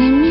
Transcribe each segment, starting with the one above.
Send me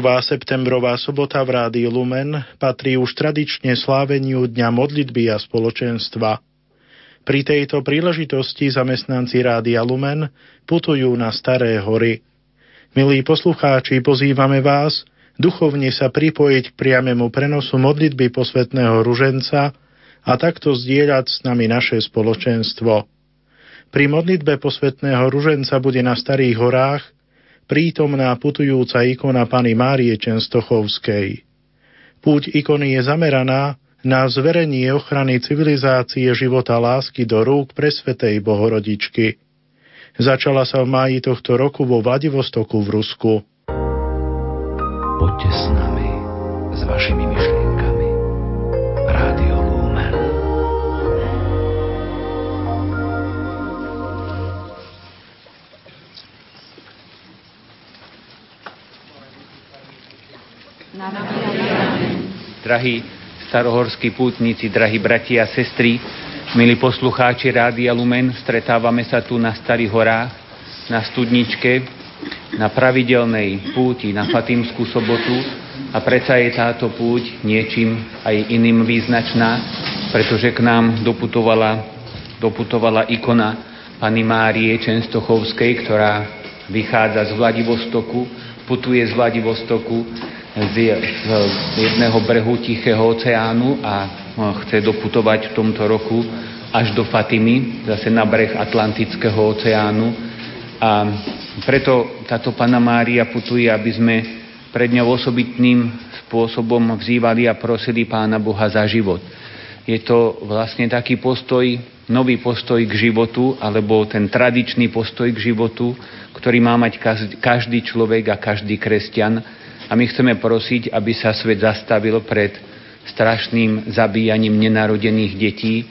Prvá septembrová sobota v Rádiu Lumen patrí už tradične sláveniu Dňa modlitby a spoločenstva. Pri tejto príležitosti zamestnanci Rádia Lumen putujú na Staré hory. Milí poslucháči, pozývame vás duchovne sa pripojiť k priamému prenosu modlitby posvetného ruženca a takto zdieľať s nami naše spoločenstvo. Pri modlitbe posvetného ruženca bude na Starých horách prítomná putujúca ikona Pany Márie Čenstochovskej. Púť ikony je zameraná na zverenie ochrany civilizácie života lásky do rúk presvetej Bohorodičky. Začala sa v máji tohto roku vo Vladivostoku v Rusku. Poďte s nami, s vašimi myšlienkami. Drahí starohorskí pútnici, drahí bratia a sestry, milí poslucháči Rádia Lumen, stretávame sa tu na Starých horách, na Studničke, na pravidelnej púti na Fatimskú sobotu a predsa je táto púť niečím aj iným význačná, pretože k nám doputovala, doputovala ikona Pany Márie Čenstochovskej, ktorá vychádza z Vladivostoku, putuje z Vladivostoku z jedného brehu Tichého oceánu a no, chce doputovať v tomto roku až do Fatimy, zase na breh Atlantického oceánu. A preto táto Pana Mária putuje, aby sme pred ňou osobitným spôsobom vzývali a prosili Pána Boha za život. Je to vlastne taký postoj, nový postoj k životu, alebo ten tradičný postoj k životu, ktorý má mať každý človek a každý kresťan, a my chceme prosiť, aby sa svet zastavil pred strašným zabíjaním nenarodených detí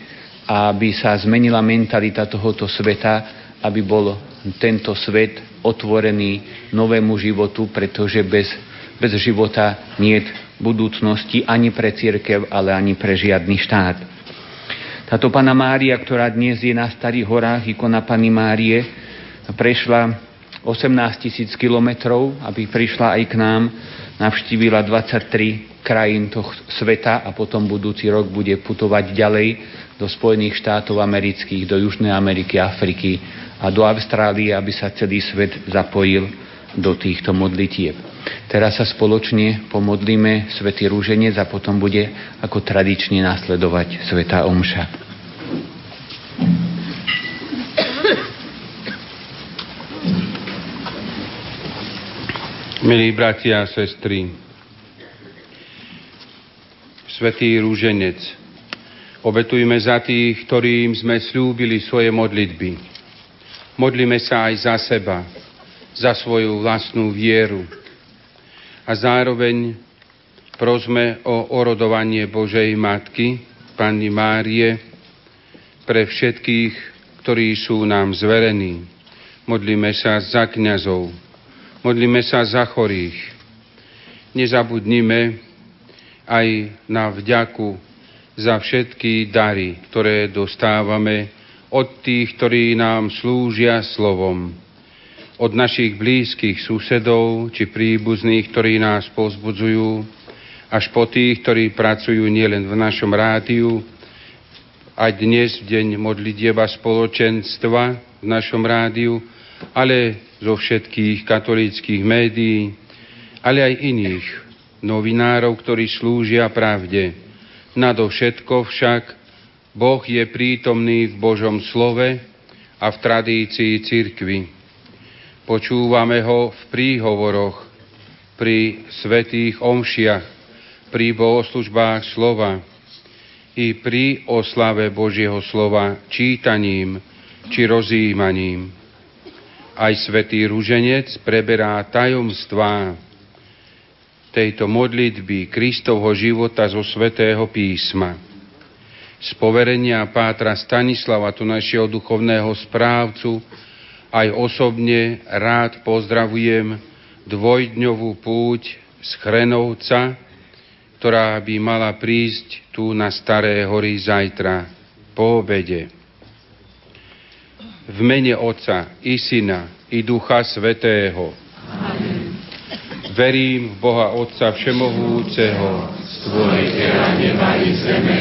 a aby sa zmenila mentalita tohoto sveta, aby bol tento svet otvorený novému životu, pretože bez, bez života nie je budúcnosti ani pre církev, ale ani pre žiadny štát. Táto Pana Mária, ktorá dnes je na Starých horách, ikona Pany Márie, prešla 18 tisíc kilometrov, aby prišla aj k nám, navštívila 23 krajín toho sveta a potom budúci rok bude putovať ďalej do Spojených štátov amerických, do Južnej Ameriky, Afriky a do Austrálie, aby sa celý svet zapojil do týchto modlitieb. Teraz sa spoločne pomodlíme Svetý rúženec a potom bude ako tradične nasledovať Sveta Omša. Milí bratia a sestry, Svetý rúženec, obetujme za tých, ktorým sme slúbili svoje modlitby. Modlíme sa aj za seba, za svoju vlastnú vieru. A zároveň prosme o orodovanie Božej Matky, Panny Márie, pre všetkých, ktorí sú nám zverení. Modlíme sa za kňazov, modlíme sa za chorých. Nezabudnime aj na vďaku za všetky dary, ktoré dostávame od tých, ktorí nám slúžia slovom od našich blízkych susedov či príbuzných, ktorí nás pozbudzujú, až po tých, ktorí pracujú nielen v našom rádiu, aj dnes v deň modlitieba spoločenstva v našom rádiu, ale zo všetkých katolíckých médií, ale aj iných novinárov, ktorí slúžia pravde. Nadovšetko však Boh je prítomný v Božom slove a v tradícii cirkvi Počúvame ho v príhovoroch, pri svetých omšiach, pri bohoslužbách slova i pri oslave Božieho slova čítaním či rozjímaním. Aj svätý Ruženec preberá tajomstvá tejto modlitby Kristovho života zo svätého písma. Z poverenia pátra Stanislava, tu našeho duchovného správcu, aj osobne rád pozdravujem dvojdňovú púť z Chrenovca, ktorá by mala prísť tu na Staré hory zajtra po obede. V mene Otca i Syna i Ducha Svetého. Amen. Verím v Boha Otca Všemohúceho, Stvoriteľa neba i zeme,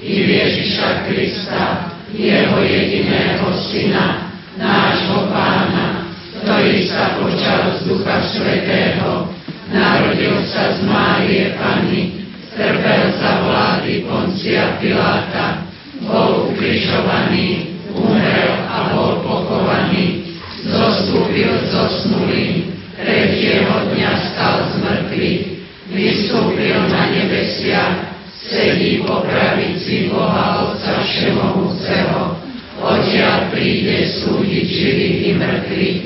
i Ježiša Krista, Jeho jediného Syna, nášho pána, ktorý sa počal z Ducha Svetého, narodil sa z Márie Panny, trpel za vlády Poncia Piláta, bol ukrižovaný, umrel a bol pochovaný, zostúpil zo snulým, tretieho dňa stal z mŕtvych, vystúpil na nebesia, sedí po pravici Boha Otca Všemohúceho, odtiaľ príde súdiť živých i mŕtvych.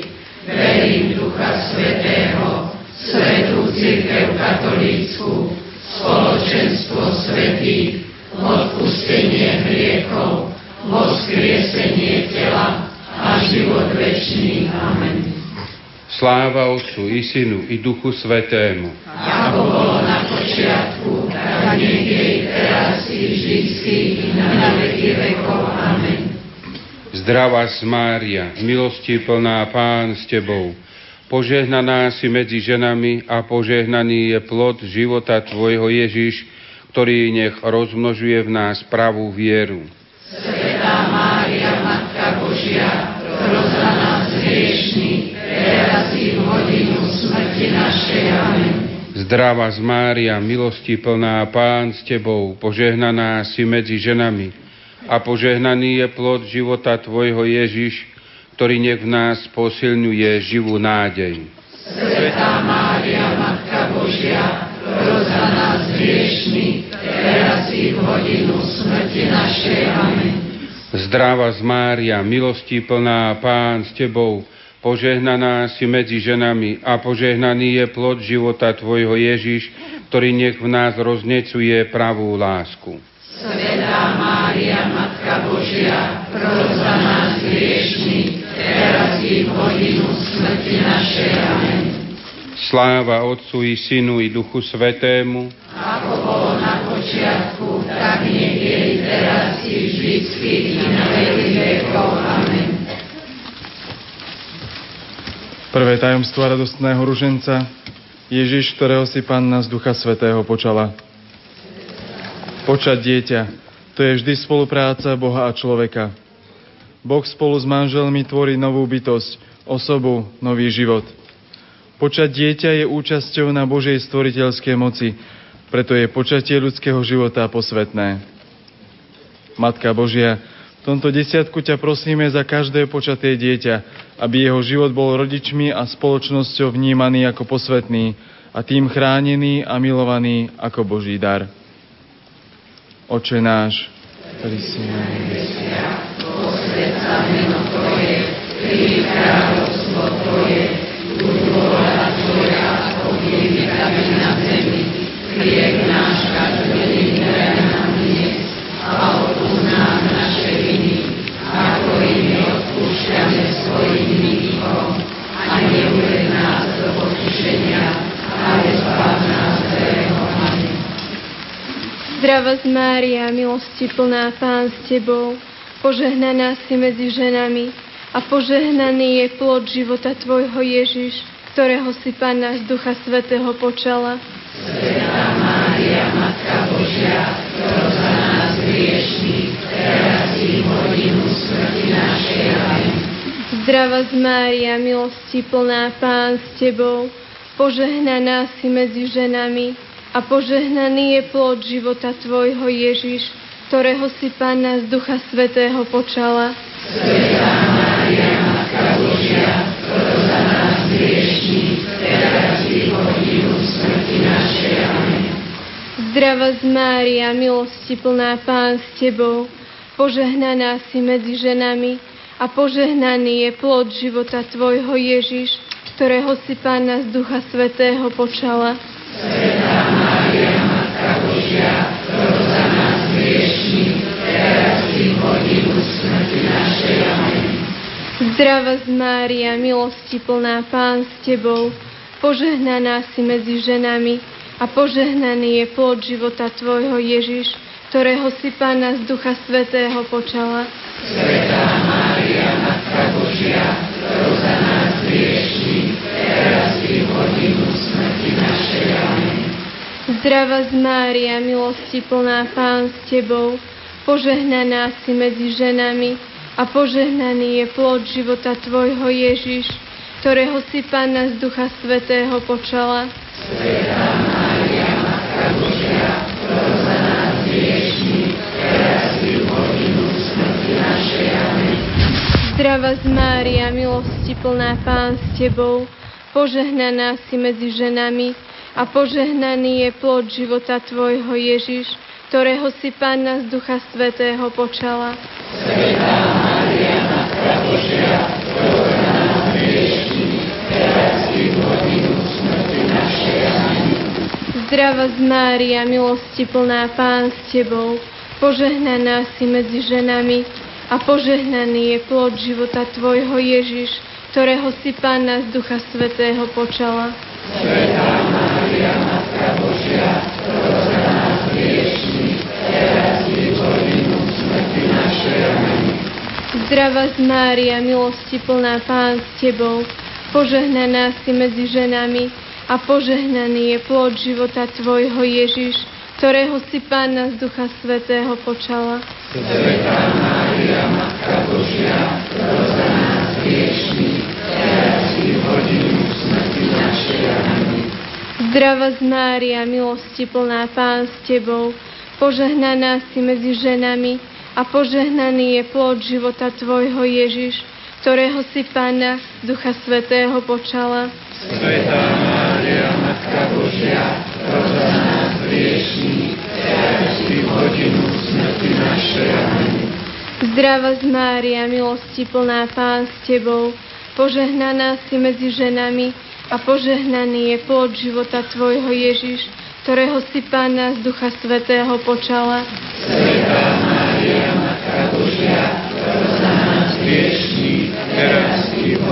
Verím Ducha Svetého, Svetú Církev Katolícku, spoločenstvo svetých, odpustenie hriechov, voskriesenie tela a život večný. Amen. Sláva Otcu i Synu i Duchu Svetému. Ako bolo na počiatku, tak jej teraz i vždycky i na veky vekov. Amen. Zdravá Mária, milosti plná Pán s Tebou, požehnaná si medzi ženami a požehnaný je plod života Tvojho Ježiš, ktorý nech rozmnožuje v nás pravú vieru. Svetá Mária, Matka Božia, pros za nás hriešný, teraz i v hodinu smrti našej. Amen. Zdravá Mária, milosti plná Pán s Tebou, požehnaná si medzi ženami a požehnaný je plod života Tvojho Ježiš, ktorý nech v nás posilňuje živú nádej. Svetá Mária, Matka Božia, pros za nás hriešný, teraz i v hodinu smrti našej. Amen. Zdráva z Mária, milosti plná Pán s Tebou, požehnaná si medzi ženami a požehnaný je plod života Tvojho Ježiš, ktorý nech v nás roznecuje pravú lásku. Svetá Mária, Matka Božia, pros za nás hriešných, teraz i v hodinu smrti našej. Amen. Sláva Otcu i Synu i Duchu Svetému, Ako bolo na počiatku, tak nech je i teraz i vždycky i na veky vekov. Amen. Prvé tajomstvo radostného ruženca Ježiš, ktorého si Panna z Ducha Svetého počala. Počať dieťa, to je vždy spolupráca Boha a človeka. Boh spolu s manželmi tvorí novú bytosť, osobu, nový život. Počať dieťa je účasťou na Božej stvoriteľskej moci, preto je počatie ľudského života posvetné. Matka Božia, v tomto desiatku ťa prosíme za každé počaté dieťa, aby jeho život bol rodičmi a spoločnosťou vnímaný ako posvetný a tým chránený a milovaný ako Boží dar. Oče náš, ktorý si na nebesiach, posvedť sa meno Tvoje, príď kráľovstvo Tvoje, buď vôľa Tvoja, ako v nebi, na zemi. Chlieb náš každodenný daj nám dnes a odpúsť nám naše viny, ako i my odpúšťame svojim vinníkom. A neuved nás do pokušenia, ale zbav nás zlého. Amen. Zdrava z Mária, milosti plná Pán s Tebou, požehnaná si medzi ženami a požehnaný je plod života Tvojho Ježiš, ktorého si Panna z Ducha Svetého počala. Svetá Mária, Matka Božia, pros za nás hriešných, teraz i hodinu smrti našej. Zdrava z Mária, milosti plná Pán s Tebou, požehnaná si medzi ženami a požehnaný je plod života Tvojho Ježiš, ktorého si Panna z Ducha Svetého počala. Svetá Mária, Matka nás hriešných, teraz i v hodinu. Zdrava z Mária, milosti plná Pán s Tebou, požehnaná si medzi ženami a požehnaný je plod života Tvojho Ježiš, ktorého si Pána z Ducha Svetého počala. Svetá Mária, Matka Božia, pros za nás hriešných, teraz i v hodinu smrti našej. Amen. Zdrava z Mária, milosti plná Pán s Tebou, požehnaná si medzi ženami a požehnaný je plod života Tvojho Ježiš, ktorého si Pána z Ducha Svetého počala. Svetá Mária, Matka Božia, pros za nás hriešných, teraz i hodinu smrti našej. Amen. Zdrava z Mária, milosti plná Pán s Tebou, požehnaná si medzi ženami a požehnaný je plod života Tvojho Ježiš, ktorého si Pána z Ducha Svetého počala. Svetá Mária, Matka Božia, pros za nás smrti našej. Zdrava z Mária, milosti plná Pán s Tebou, požehnaná si medzi ženami a požehnaný je plod života Tvojho Ježiš, ktorého si Panna z Ducha Svetého počala. Svetá Mária, Matka Božia, nás hriešných, teraz i hodinu smrti našej. Zdrava z Mária, milosti plná Pán s Tebou, požehnaná si medzi ženami a požehnaný je plod života Tvojho Ježiš, ktorého si Panna z Ducha Svetého počala. Svetá Mária, Matka Božia, Zdrava z Mária, milosti plná Pán s Tebou, požehnaná si medzi ženami a požehnaný je plod života Tvojho Ježiš, ktorého si Panna z Ducha Svetého počala. Svetá Mária, Matka Božia, za nás hriešných, teraz i hodinu smrti z Mária, milosti plná Pán s Tebou, požehnaná si medzi ženami a požehnaný je plod života Tvojho Ježiš, ktorého si Pána Ducha Svetého počala. Svetá Mária, Matka Božia, pros za nás hriešných, teraz i v hodinu smrti našej. Amen. Zdrava z Mária, milosti plná Pán s Tebou, požehnaná si medzi ženami a požehnaný je plod života Tvojho Ježiš, ktorého si Pána z Ducha Svetého počala. Svetá Mária, Maria, Matka Božia, pros za nás hriešných, teraz i v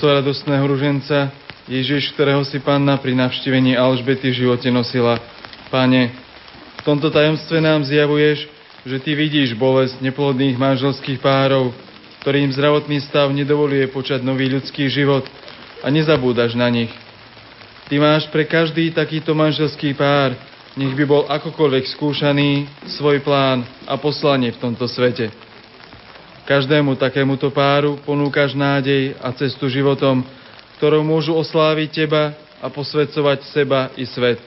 tajomstvo radostného ruženca, Ježiš, ktorého si panna pri navštívení Alžbety v živote nosila. Pane, v tomto tajomstve nám zjavuješ, že Ty vidíš bolesť neplodných manželských párov, ktorým zdravotný stav nedovoluje počať nový ľudský život a nezabúdaš na nich. Ty máš pre každý takýto manželský pár, nech by bol akokoľvek skúšaný, svoj plán a poslanie v tomto svete. Každému takémuto páru ponúkaš nádej a cestu životom, ktorou môžu osláviť Teba a posvedcovať seba i svet.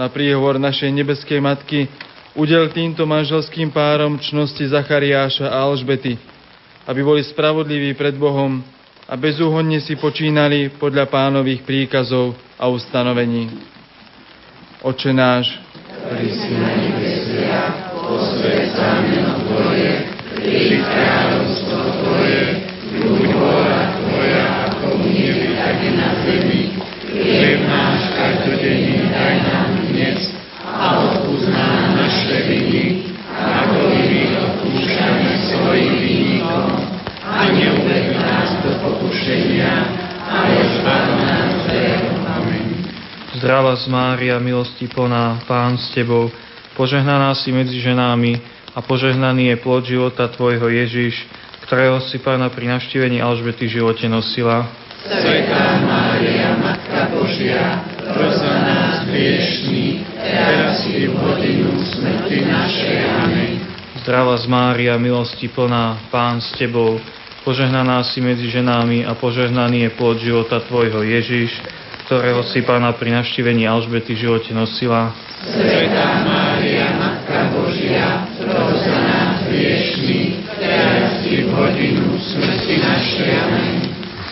Na príhovor našej nebeskej Matky udel týmto manželským párom čnosti Zachariáša a Alžbety, aby boli spravodliví pred Bohom a bezúhonne si počínali podľa pánových príkazov a ustanovení. Oče náš, ktorý si na nebesiach, Tvoje, príď Tvoje, buď vôľa ako v nebi, na zemi. Chlieb náš každodenný daj nám dnes a odpúsť nám ako i my odpúšťame. A neuved nás do pokušenia, ale zbav nás zlého. Zdravá z Mária, milosti plná, Pán s Tebou, požehnaná si medzi ženami a požehnaný je plod života Tvojho Ježiš, ktorého si Pána pri navštívení Alžbety v živote nosila. Svetá Mária, Matka Božia, pros za nás hriešných, teraz i v hodinu smrti našej. Amen. Zdravá z Mária, milosti plná, Pán s Tebou, požehnaná si medzi ženami a požehnaný je plod života Tvojho Ježiš, ktorého si Pána pri navštívení Alžbety v živote nosila. Svetá Mária, Matka Božia, i v hodinu smrti našej. Amen.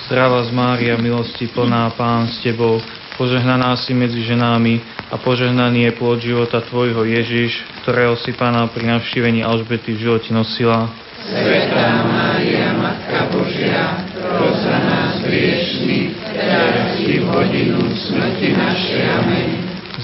Zdravá z Mária, milosti plná, Pán s Tebou, požehnaná si medzi ženami a požehnaný je plod života Tvojho Ježiš, ktorého si Pána pri navštívení Alžbety v živote nosila. Svetá Mária, Matka Božia, pros za nás hriešných, teraz i v hodinu smrti našej. Amen.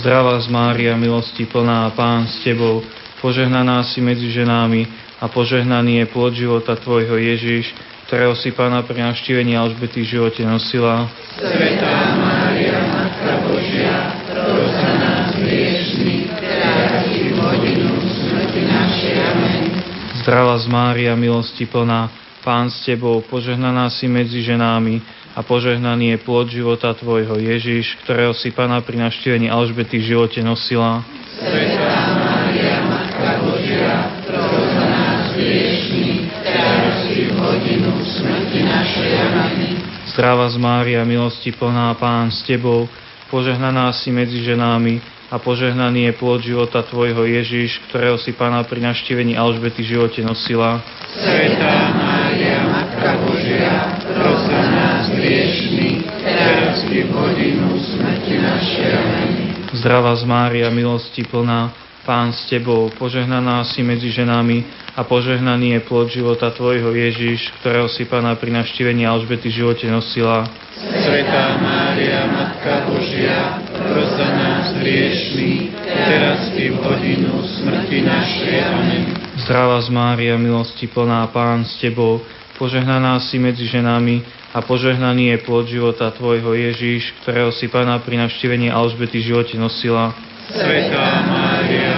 Zdravá z Mária, milosti plná, Pán s Tebou, požehnaná si medzi ženami a požehnaný je plod života Tvojho Ježiš, ktorého si Pána pri navštívení Alžbety v živote nosila. Svetá Mária, Matka Božia, pros za nás hriešných, teraz i v hodinu smrti našej. Amen. Zdravá z Mária, milosti plná, Pán s Tebou, požehnaná si medzi ženami a požehnaný je plod života Tvojho Ježiš, ktorého si Pána pri navštívení Alžbety v živote nosila. Svetá Zdravá z Mária, milosti plná, Pán s Tebou, požehnaná si medzi ženami a požehnaný je plod života Tvojho Ježiš, ktorého si Pána pri navštívení Alžbety živote nosila. Svetá Mária, Matka Božia, pros za nás hriešných, teraz i v hodinu smrti našej. Zdravá z Mária, milosti plná, Pán s Tebou, požehnaná si medzi ženami a požehnaný je plod života Tvojho Ježiš, ktorého si Pána pri navštívení Alžbety v živote nosila. Svetá Mária, Matka Božia, pros za nás hriešných, teraz i v hodinu smrti našej. Amen. Zdravá z Mária, milosti plná, Pán s Tebou, požehnaná si medzi ženami a požehnaný je plod života Tvojho Ježíš, ktorého si Pána pri navštívení Alžbety v živote nosila. Svetá Mária,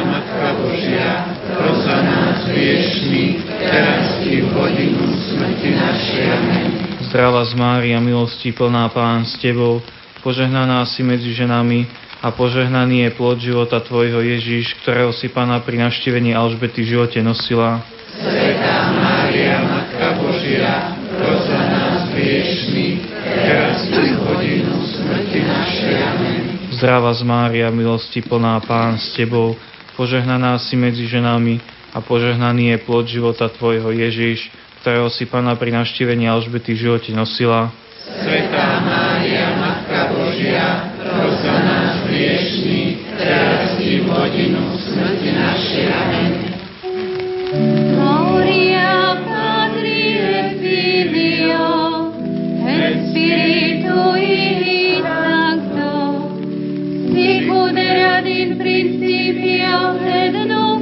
nás hriešných, teraz i v hodinu smrti našej. Amen. Zdravá z Mária, milosti plná, Pán s Tebou, požehnaná si medzi ženami a požehnaný je plod života Tvojho Ježíš, ktorého si Pána pri navštívení Alžbety v živote nosila. Svetá Mária, Matka Božia, pros za nás hriešných, teraz i v hodinu smrti našej. Amen. Zdravá z Mária, milosti plná, Pán s Tebou, požehnaná si medzi ženami a požehnaný je plod života Tvojho Ježíš, ktorého si Pána pri navštívení Alžbety v živote nosila. Svetá Mária, Matka Božia, pros za nás hriešných, teraz i v hodinu smrti našej. Amen. Gloria Patri et Filio et Spiritui Sancto, sicut erat in principio et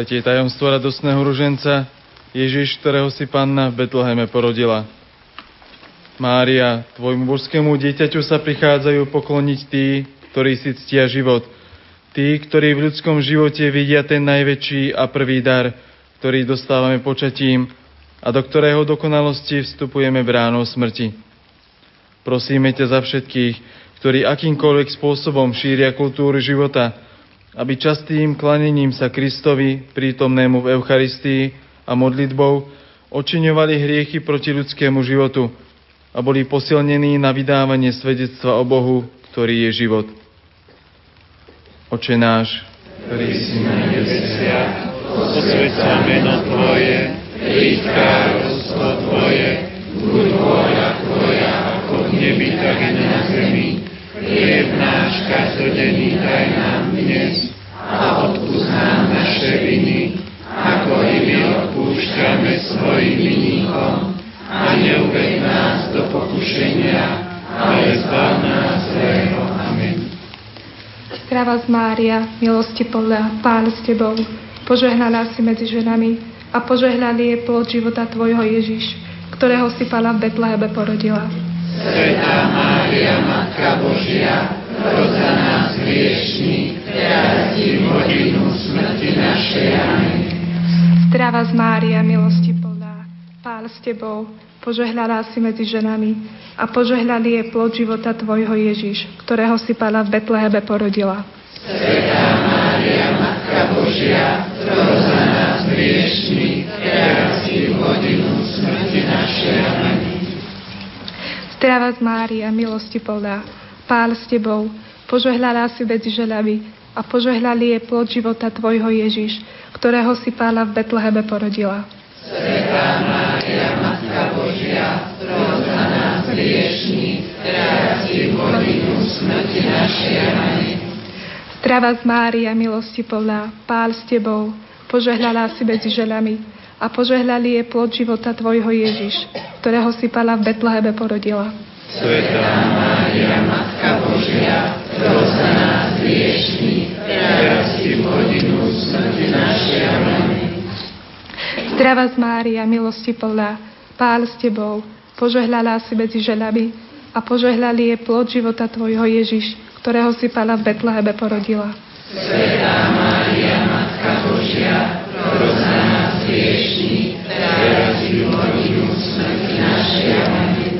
Tretie tajomstvo radosného ruženca, Ježiš, ktorého si panna v Betleheme porodila. Mária, tvojmu božskému dieťaťu sa prichádzajú pokloniť tí, ktorí si ctia život. Tí, ktorí v ľudskom živote vidia ten najväčší a prvý dar, ktorý dostávame počatím a do ktorého dokonalosti vstupujeme bránou smrti. Prosíme ťa za všetkých, ktorí akýmkoľvek spôsobom šíria kultúru života, aby častým klanením sa Kristovi, prítomnému v Eucharistii a modlitbou, očiňovali hriechy proti ľudskému životu a boli posilnení na vydávanie svedectva o Bohu, ktorý je život. Oče náš, ktorý si na nebesiach, Posvedť sa meno Tvoje, príď kráľovstvo Tvoje, buď vôľa Tvoja, ako v nebi, tak i na zemi. Chlieb náš každodenný daj nám dnes a odpúsť nám naše viny, ako i my odpúšťame svojim vinníkom. A neuved nás do pokušenia, ale zbav nás zlého. Amen. Zdravá z Mária, milosti plná, Pán s Tebou, požehnaná si medzi ženami a požehnaný je plod života Tvojho Ježiš, ktorého si Pána v Betlehebe porodila. Svetá Mária, Matka Božia, pros za nás hriešných, teraz i v hodinu smrti našej. Amen. Zdravá z Mária, milosti plná, Pán s Tebou, požehnaná si medzi ženami a požehnaný je plod života Tvojho Ježiš, ktorého si Pána v Betlehebe porodila. Svetá Mária, Matka Božia, pros za nás hriešných, teraz i v hodinu smrti našej. Amen. Zdravá z Mária, milosti plná, Pán s Tebou, požehnaná si medzi ženami a požehnaný je plod života Tvojho Ježiš, ktorého si Pána v Betlehebe porodila. Svetá Mária, Matka Božia, pros za nás hriešných, teraz i v hodinu smrti našej. Amen. Zdravá z Mária, milosti plná, Pán s Tebou, požehnaná si medzi ženami a požehnaný je plod života Tvojho Ježiš, ktorého si Pána v Betlehebe porodila. Svetá Mária, Matka Božia, pros za nás hriešných, teraz i v hodinu smrti našej. Amen. Zdravá z Mária, milosti plná, Pán s Tebou, požehnaná si medzi ženami a požehnali je plod života Tvojho Ježiš, ktorého si Pána v Betlehebe porodila. Svetá Mária, Božia, pros za nás hriešných, teraz i v hodinu smrti našej. Amen.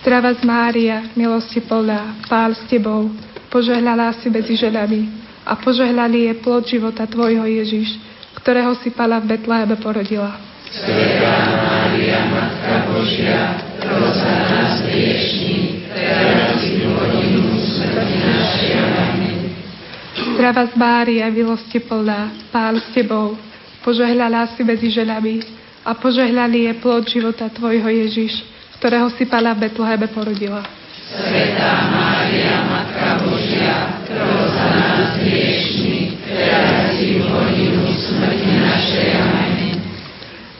Zdrava z Mária, milosti plná, Pán s Tebou, požehnala si medzi ženami a požehnali je plod života Tvojho Ježiš, ktorého si Pána v Betlehebe porodila. Svetá Mária, Matka Božia, pros za nás hriešných, teraz i v hodinu smrti našej. Amen. Zdrava z Mária, milosti plná, Pán s Tebou, požehnala si medzi ženami a požehnali je plod života Tvojho Ježiš, ktorého si Pána v Betlehebe porodila. Svetá Mária, Matka Božia, pros za nás hriešných, teraz i v hodinu smrti našej. Amen.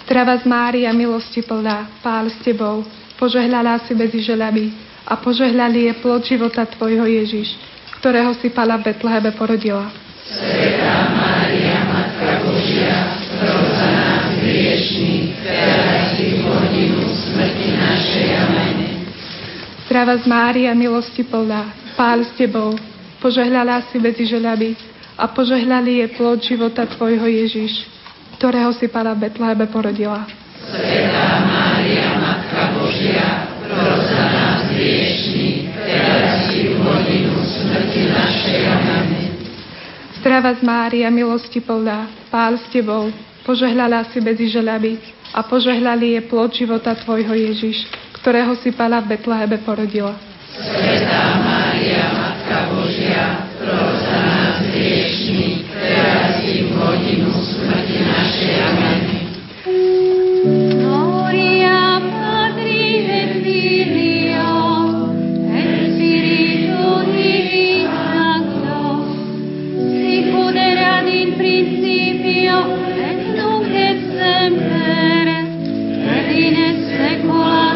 Zdrava z Mária, milosti plná, Pán s Tebou, požehnala si medzi ženami a požehnali je plod života Tvojho Ježiš, ktorého si Pána v Betlehebe porodila. Svetá Mária, Matka Božia, pros za nás hriešných, teraz i v hodinu smrti našej. Amen. Zdrava z Mária, milosti plná, Pán s Tebou, požehnala si medzi ženami a požehnali je plod života Tvojho Ježiš, ktorého si Pána v Betlehebe porodila. Svetá Mária, Matka Božia, Zdrava z Mária, milosti plná, Pán s Tebou, požehnala si medzi ženami a požehnali je plod života Tvojho Ježiš, ktorého si Pána v Betlehebe porodila. Svetá Mária, Matka Božia, pros nás hriešných, principio et nunc et semper, et in saecula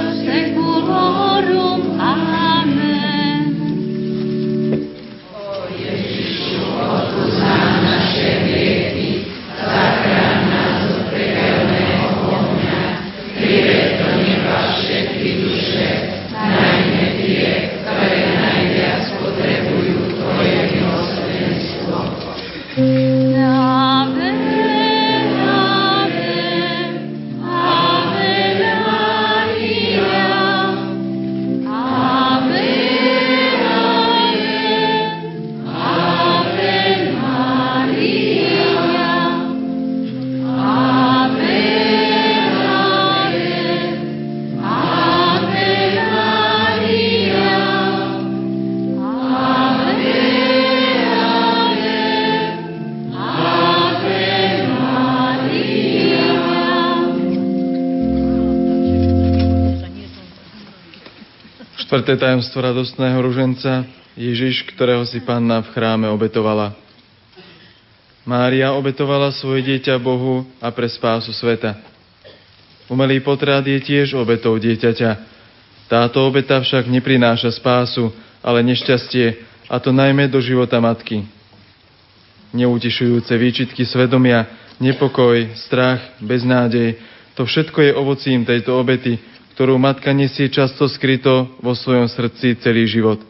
Štvrté tajomstvo radostného ruženca Ježiš, ktorého si Panna v chráme obetovala. Mária obetovala svoje dieťa Bohu a pre spásu sveta. Umelý potrat je tiež obetou dieťaťa. Táto obeta však neprináša spásu, ale nešťastie, a to najmä do života matky. Neutišujúce výčitky svedomia, nepokoj, strach, beznádej, to všetko je ovocím tejto obety, ktorú matka nesie často skryto vo svojom srdci celý život.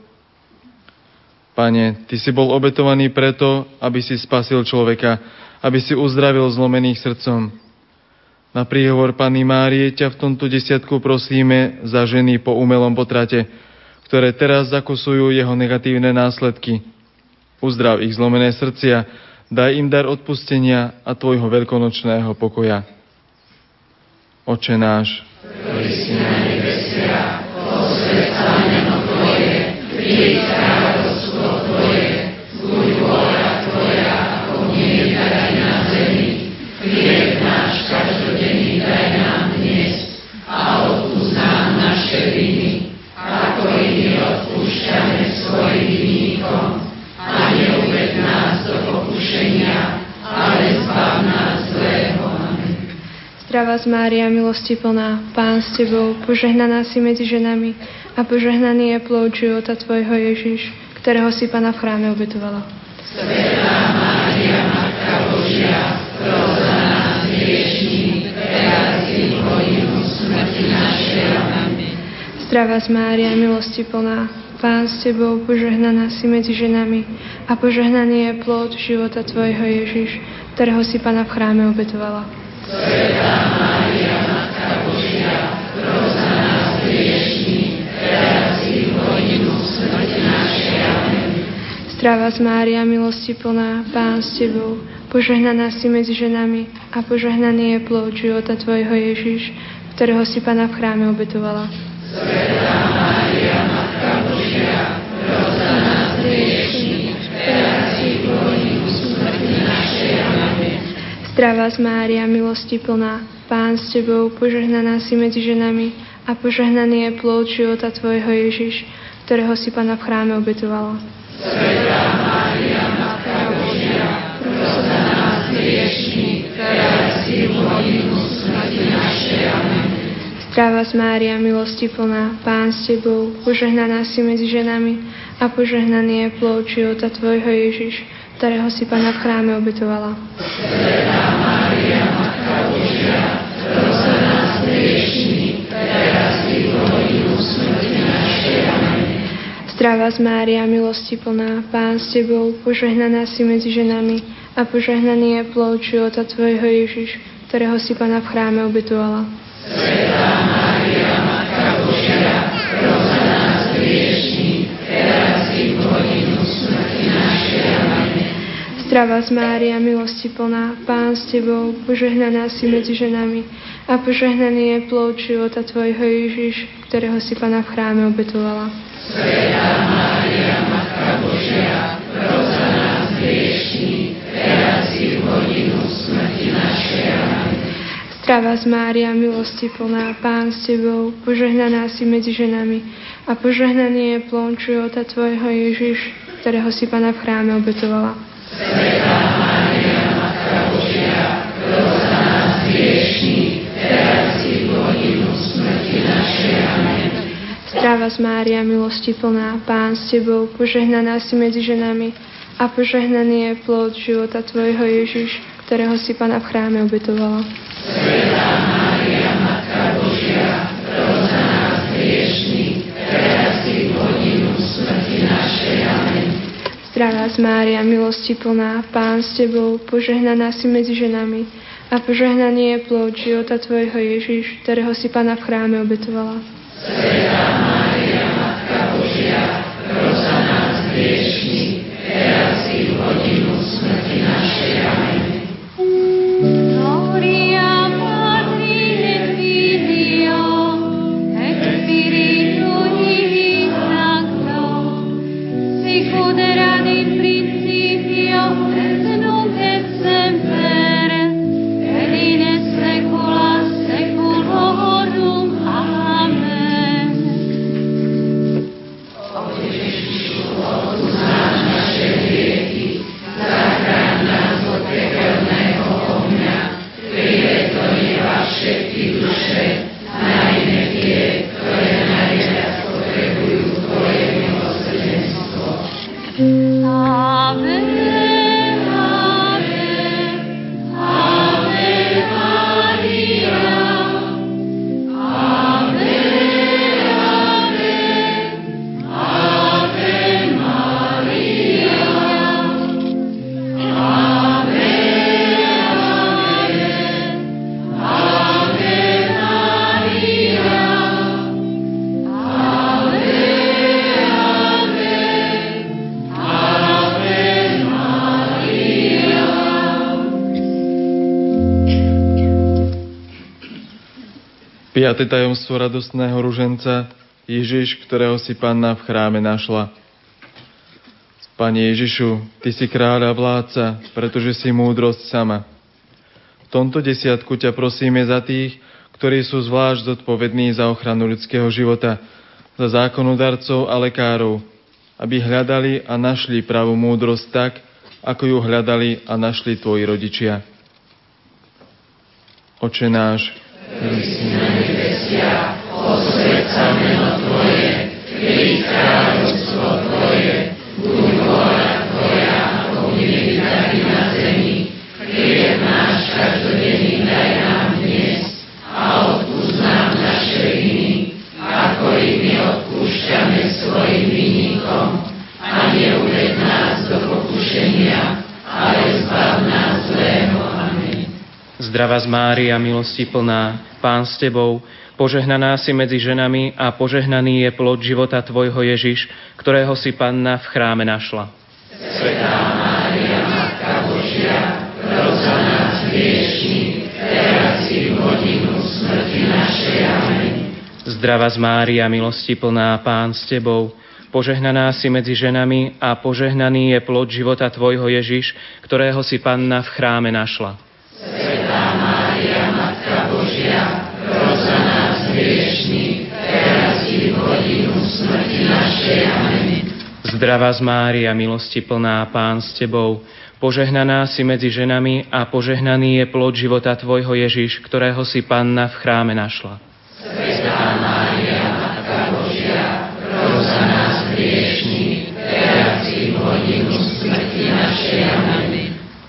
Pane, Ty si bol obetovaný preto, aby si spasil človeka, aby si uzdravil zlomených srdcom. Na príhovor Panny Márie ťa v tomto desiatku prosíme za ženy po umelom potrate, ktoré teraz zakosujú jeho negatívne následky. Uzdrav ich zlomené srdcia, daj im dar odpustenia a Tvojho veľkonočného pokoja. Oče náš, ktorý si na nebesiach, posväť sa meno Tvoje, príď kráľovstvo Zdravá z Mária, milosti plná, Pán s Tebou, požehnaná si medzi ženami a požehnaný je plod života Tvojho Ježiš, ktorého si Pána v chráme obetovala. Svetá Mária, Matka Božia, pros za nás hriešných, teraz smrti našej. Amen. Z Mária, milosti plná, Pán s Tebou, požehnaná si medzi ženami a požehnaný je plod života Tvojho Ježiš, ktorého si Pana v chráme obetovala. Svetá Mária, Matka Božia, pros za nás hriešných, teraz i v hodinu smrti našej. Amen. Zdravá z Mária, milosti plná, Pán s Tebou, požehnaná si medzi ženami a požehnaný je plod života Tvojho Ježiš, ktorého si Pana v chráme obetovala. Svetá Mária, Zdravá z Mária, milosti plná, Pán s Tebou, požehnaná si medzi ženami a požehnaný je plod života Tvojho Ježiš, ktorého si Pana v chráme obetovala. Svetá Mária, Matka Božia, pros za nás hriešných, teraz i v hodinu smrti našej. Amen. Zdravá z Mária, milosti plná, Pán s Tebou, požehnaná si medzi ženami a požehnaný je plod života Tvojho Ježiš, ktorého si Pana v chráme obetovala. Svetá Mária, Matka Božia, pros nás teraz. Zdravá z Mária, milosti plná, Pán s Tebou, požehnaná si medzi ženami a požehnaný je plod života Tvojho Ježiš, ktorého si Pana v chráme obetovala. Svetá Mária, Zdravá z Mária, milosti plná, Pán s Tebou, požehnaná si medzi ženami a požehnaný je plod života Tvojho Ježiš, ktorého si Pana v chráme obetovala. Svetá Mária, Matka Božia, pros za nás hriešných, teraz i v hodinu smrti našej. Zdravá z Mária, milosti plná, Pán s Tebou, požehnaná si medzi ženami a požehnaný je plod života Tvojho Ježiš, ktorého si Pana v chráme obetovala. Svetá Mária, Matka Božia, pros za nás z Mária, milosti plná, Pán s Tebou, požehnaná si medzi ženami a požehnaný je plod života Tvojho Ježiš, ktorého si Pana v chráme obetovala. Svetá Mária, Matka Božia, pros za nás hriešných, Zdravá z Mária, milosti plná, Pán s Tebou, požehnaná si medzi ženami a požehnaný je plod života Tvojho Ježiš, ktorého si Pana v chráme obetovala. Svetá Mária, Matka Božia, Piaté tajomstvo radostného ruženca Ježiš, ktorého si panna v chráme našla. Pane Ježišu, Ty si kráľ a vládca, pretože si múdrosť sama. V tomto desiatku ťa prosíme za tých, ktorí sú zvlášť zodpovední za ochranu ľudského života, za zákonodarcov a lekárov, aby hľadali a našli pravú múdrosť tak, ako ju hľadali a našli tvoji rodičia. Oče náš, ktorý si na nebesiach, meno Tvoje, príď kráľovstvo Tvoje, Zdravá z Mária, milosti plná, Pán s Tebou, požehnaná si medzi ženami a požehnaný je plod života Tvojho Ježiš, ktorého si Panna v chráme našla. Svetá Mária, Matka Božia, pros za nás hriešní, teraz i v hodinu smrti našej. Amen. Zdravá z Mária, milosti plná, Pán s Tebou, Požehnaná si medzi ženami a požehnaný je plod života Tvojho Ježiš, ktorého si Panna v chráme našla. Svetá Mária, Matka Božia, pros za nás hriešní, teraz i v hodinu smrti našej. Amen. Zdravá z Mária, milosti plná, Pán s Tebou, požehnaná si medzi ženami a požehnaný je plod života Tvojho Ježiš, ktorého si Panna v chráme našla. Svetá Mária,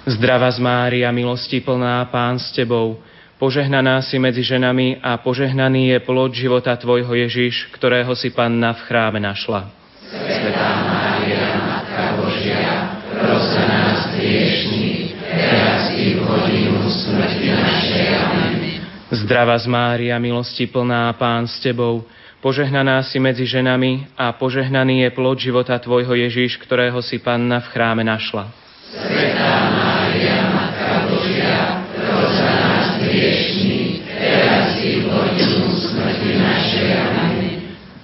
Zdravá z Mária, milosti plná, Pán s Tebou, požehnaná si medzi ženami a požehnaný je plod života Tvojho Ježiš, ktorého si Panna v chráme našla. Svetá Mária, Matka Božia, pros za nás hriešní, teraz i v hodinu smrti našej. Amen. Zdravá z Mária, milosti plná, Pán s Tebou, požehnaná si medzi ženami a požehnaný je plod života Tvojho Ježiš, ktorého si Panna v chráme našla. Svetá Mária, Matka Božia, pros za nás hriešní, teraz i v hodinu smrti našej. Amen.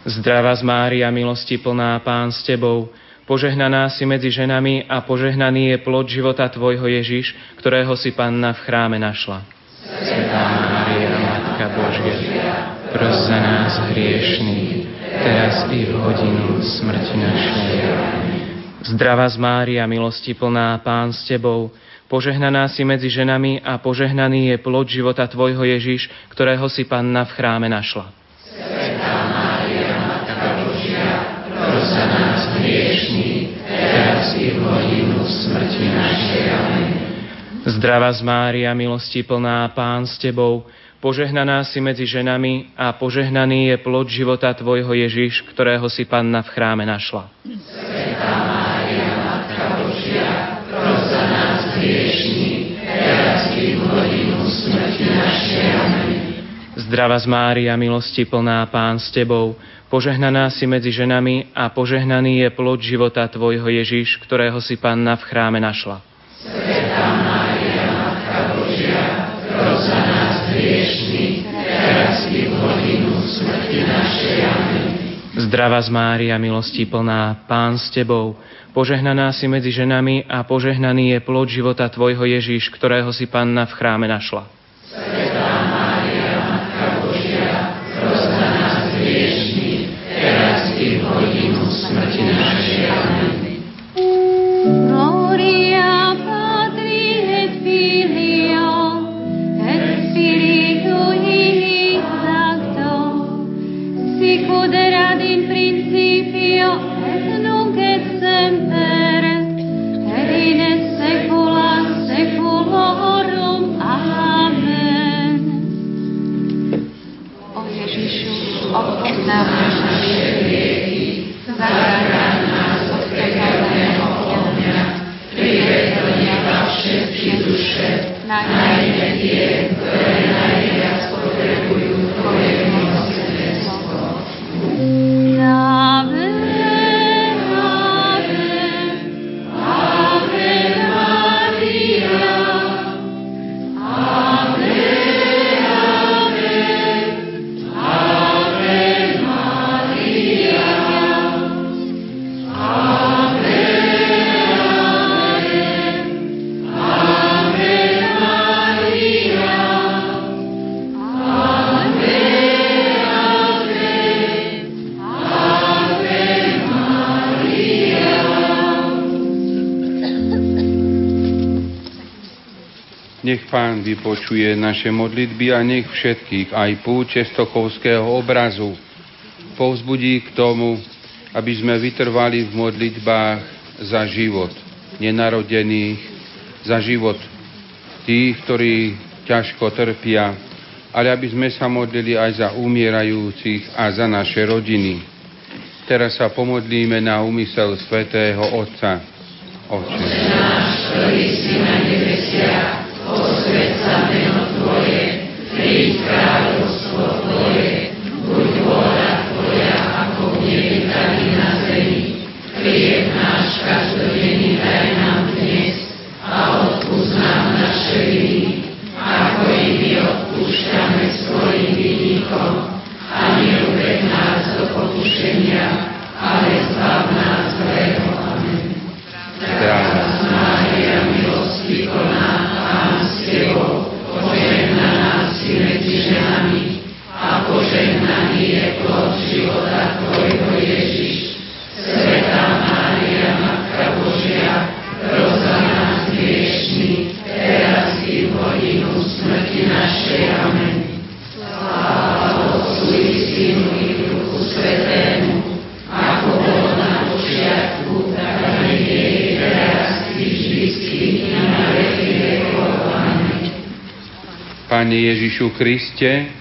Zdravá z Mária, milosti plná, Pán s Tebou, požehnaná si medzi ženami a požehnaný je plod života Tvojho Ježiš, ktorého si Panna v chráme našla. Svetá Mária, Matka Božia, pros za nás hriešných, teraz i v hodinu smrti našej. Zdravá z Mária, milosti plná, Pán s Tebou, požehnaná si medzi ženami a požehnaný je plod života Tvojho Ježiš, ktorého si Panna v chráme našla. Svetá Mária, Matka Božia, pros za nás hriešní, teraz i v hodinu smrti našej. Amen. Zdravá z Mária, milosti plná, Pán s Tebou, požehnaná si medzi ženami a požehnaný je plod života Tvojho Ježiš, ktorého si Panna v chráme našla. Pros za hodinu smrti našej. Amen. Zdravá z Mária, milosti plná, Pán s Tebou, požehnaná si medzi ženami a požehnaný je plod života Tvojho Ježiš, ktorého si Panna v chráme našla. Svetá Mária, Matka Božia, pros za nás hriešní, teraz i v hodinu smrti našej. Amen. Zdravá z Mária, milosti plná, Pán s Tebou, požehnaná si medzi ženami a požehnaný je plod života Tvojho Ježiš, ktorého si Panna v chráme našla. Duše, najmä tie, ktoré Pán vypočuje naše modlitby a nech všetkých, aj púče stochovského obrazu, povzbudí k tomu, aby sme vytrvali v modlitbách za život nenarodených, za život tých, ktorí ťažko trpia, ale aby sme sa modlili aj za umierajúcich a za naše rodiny. Teraz sa pomodlíme na úmysel svätého Otca. Otče. Náš, ktorý si na nebesiach, svetca Tvoje, príď kráľovstvo Tvoje, buď vôľa Tvoja ako v nebi, tak i na zemi. Chlieb náš každodenný daj nám dnes a odpúsť nám naše viny, ako i odpúšťame svojim vinníkom. A neuved nás do pokušenia, ale zbav nás zlého. Amen. Zdravá. Je plod života Tvojho Ježiš. Svetá Mária, Matka Božia, pros za nás našej. Amen. Sláva Otcu i Synu i Duchu Svetému, ako bolo. Pane Ježišu Kriste,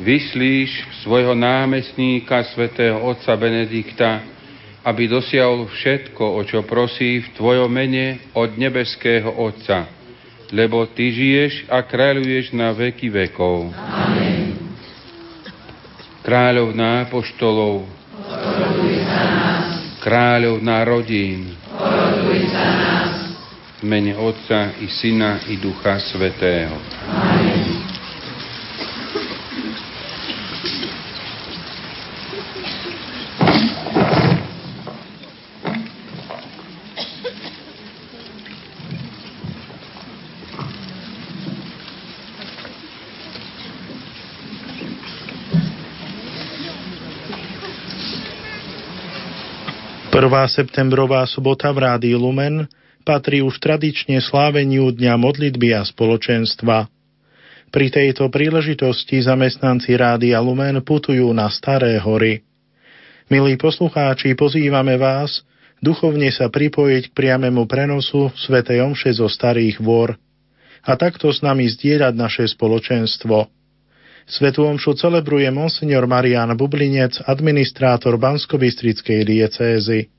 vyslíš svojho námestníka svätého otca Benedikta, aby dosiahol všetko, o čo prosí v Tvojom mene od nebeského Otca, lebo Ty žiješ a kráľuješ na veky vekov. Amen. Kráľovná apoštolov, Oroduj za nás, kráľovná rodín, v mene Otca i Syna i Ducha Svetého. Amen. Prvá septembrová sobota v Rádiu Lumen patrí už tradične sláveniu Dňa modlitby a spoločenstva. Pri tejto príležitosti zamestnanci Rádia Lumen putujú na Staré hory. Milí poslucháči, pozývame vás duchovne sa pripojiť k priamému prenosu Sv. Omše zo Starých vor a takto s nami zdieľať naše spoločenstvo. Svetú omšu celebruje monsignor Marian Bublinec, administrátor Banskobystrickej diecézy.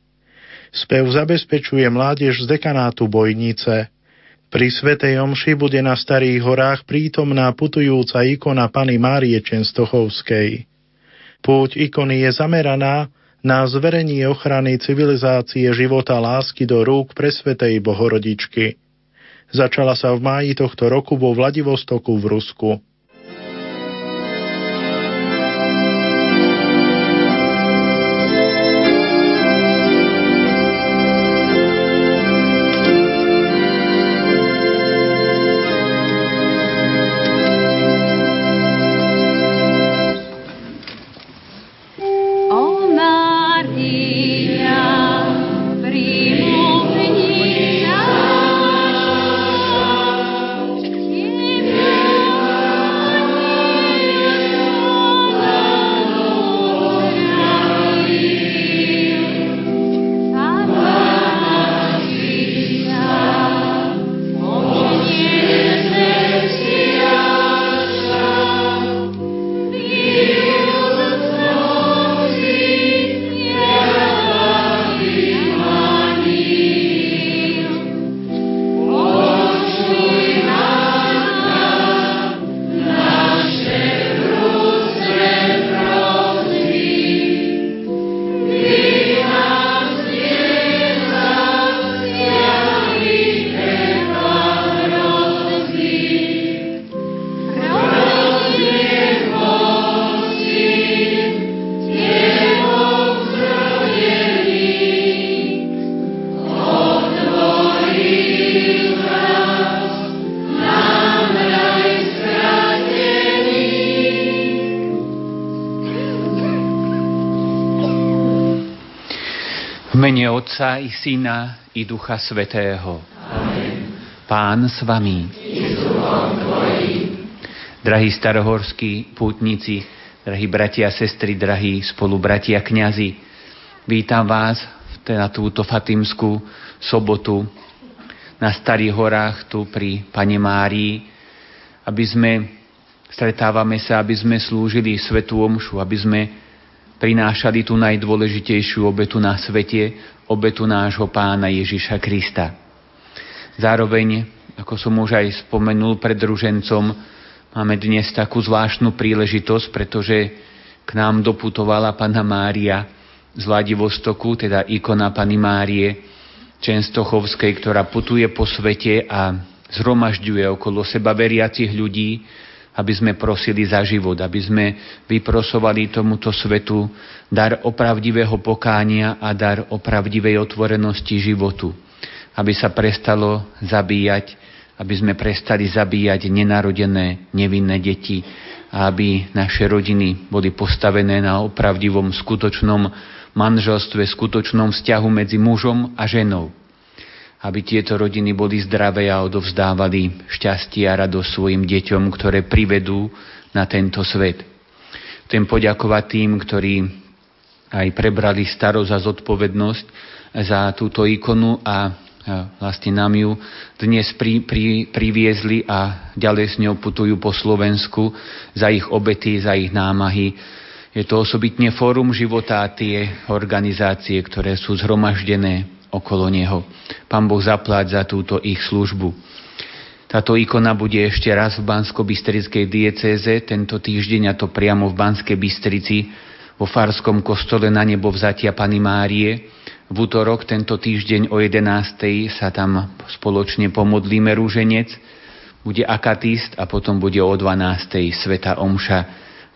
Spev zabezpečuje mládež z dekanátu Bojnice. Pri Svetej omši bude na Starých horách prítomná putujúca ikona Pany Márie Čenstochovskej. Púť ikony je zameraná na zverenie ochrany civilizácie života lásky do rúk presvetej Bohorodičky. Začala sa v máji tohto roku vo Vladivostoku v Rusku. Otca i Syna i Ducha Svetého. Amen. Pán s vami. Drahí starohorskí pútnici, drahí bratia a sestry, drahí spolubratia kňazi, vítam vás na túto fatimskú sobotu na Starých horách tu pri Pane Márii, aby sme stretávame sa, aby sme slúžili Svetú Omšu, aby sme prinášali tú najdôležitejšiu obetu na svete, obetu nášho pána Ježiša Krista. Zároveň, ako som už aj spomenul pred družencom, máme dnes takú zvláštnu príležitosť, pretože k nám doputovala Pana Mária z Vladivostoku, teda ikona Pany Márie Čenstochovskej, ktorá putuje po svete a zhromažďuje okolo seba veriacich ľudí, aby sme prosili za život, aby sme vyprosovali tomuto svetu dar opravdivého pokánia a dar opravdivej otvorenosti životu. Aby sa prestalo zabíjať, aby sme prestali zabíjať nenarodené, nevinné deti a aby naše rodiny boli postavené na opravdivom, skutočnom manželstve, skutočnom vzťahu medzi mužom a ženou aby tieto rodiny boli zdravé a odovzdávali šťastie a radosť svojim deťom, ktoré privedú na tento svet. Chcem poďakovať tým, ktorí aj prebrali starosť a zodpovednosť za túto ikonu a vlastne nám ju dnes pri, pri, priviezli a ďalej s ňou putujú po Slovensku za ich obety, za ich námahy. Je to osobitne fórum života a tie organizácie, ktoré sú zhromaždené okolo neho. Pán Boh zapláť za túto ich službu. Táto ikona bude ešte raz v Bansko-Bystrickej diecéze tento týždeň a to priamo v Banskej Bystrici vo Farskom kostole na nebo vzatia Pany Márie. V útorok tento týždeň o 11. sa tam spoločne pomodlíme rúženec, bude akatist a potom bude o 12. Sveta Omša.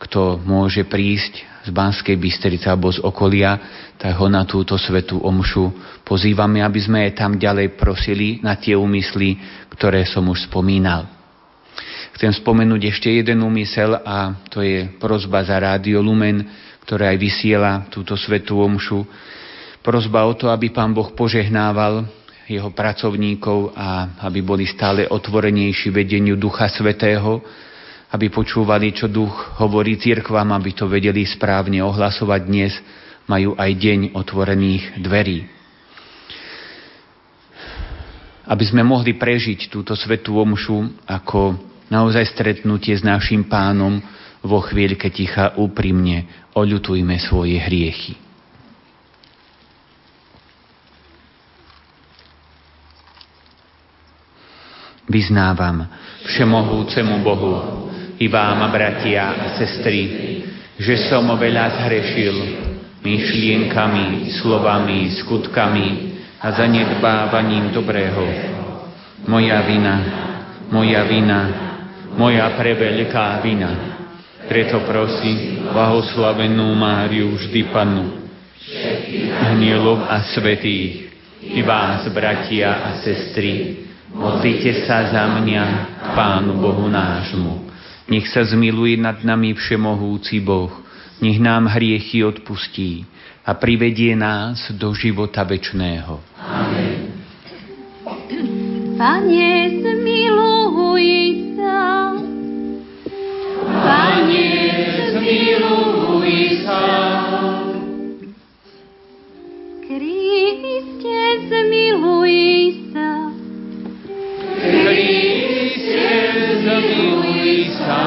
Kto môže prísť z Banskej Bystrice alebo z okolia, tak ho na túto svetú omšu pozývame, aby sme je tam ďalej prosili na tie úmysly, ktoré som už spomínal. Chcem spomenúť ešte jeden úmysel a to je prozba za Rádio Lumen, ktoré aj vysiela túto svetú omšu. Prozba o to, aby Pán Boh požehnával jeho pracovníkov a aby boli stále otvorenejší vedeniu Ducha Svetého, aby počúvali, čo duch hovorí cirkvám, aby to vedeli správne ohlasovať dnes, majú aj deň otvorených dverí. Aby sme mohli prežiť túto svetú omšu ako naozaj stretnutie s našim pánom vo chvíľke ticha úprimne oľutujme svoje hriechy. Vyznávam všemohúcemu Bohu, i vám, bratia a sestry, že som veľa zhrešil myšlienkami, slovami, skutkami a zanedbávaním dobrého. Moja vina, moja vina, moja preveľká vina. Preto prosím blahoslavenú Máriu vždy Panu, anielov a svetých, i vás, bratia a sestry, modlite sa za mňa Pánu Bohu nášmu. Nech sa zmiluje nad nami všemohúci Boh, nech nám hriechy odpustí a privedie nás do života večného. Amen. Pane, zmiluj sa. Pane, zmiluj sa. Kriste, zmiluj sa. Kriste, zmiluj sa.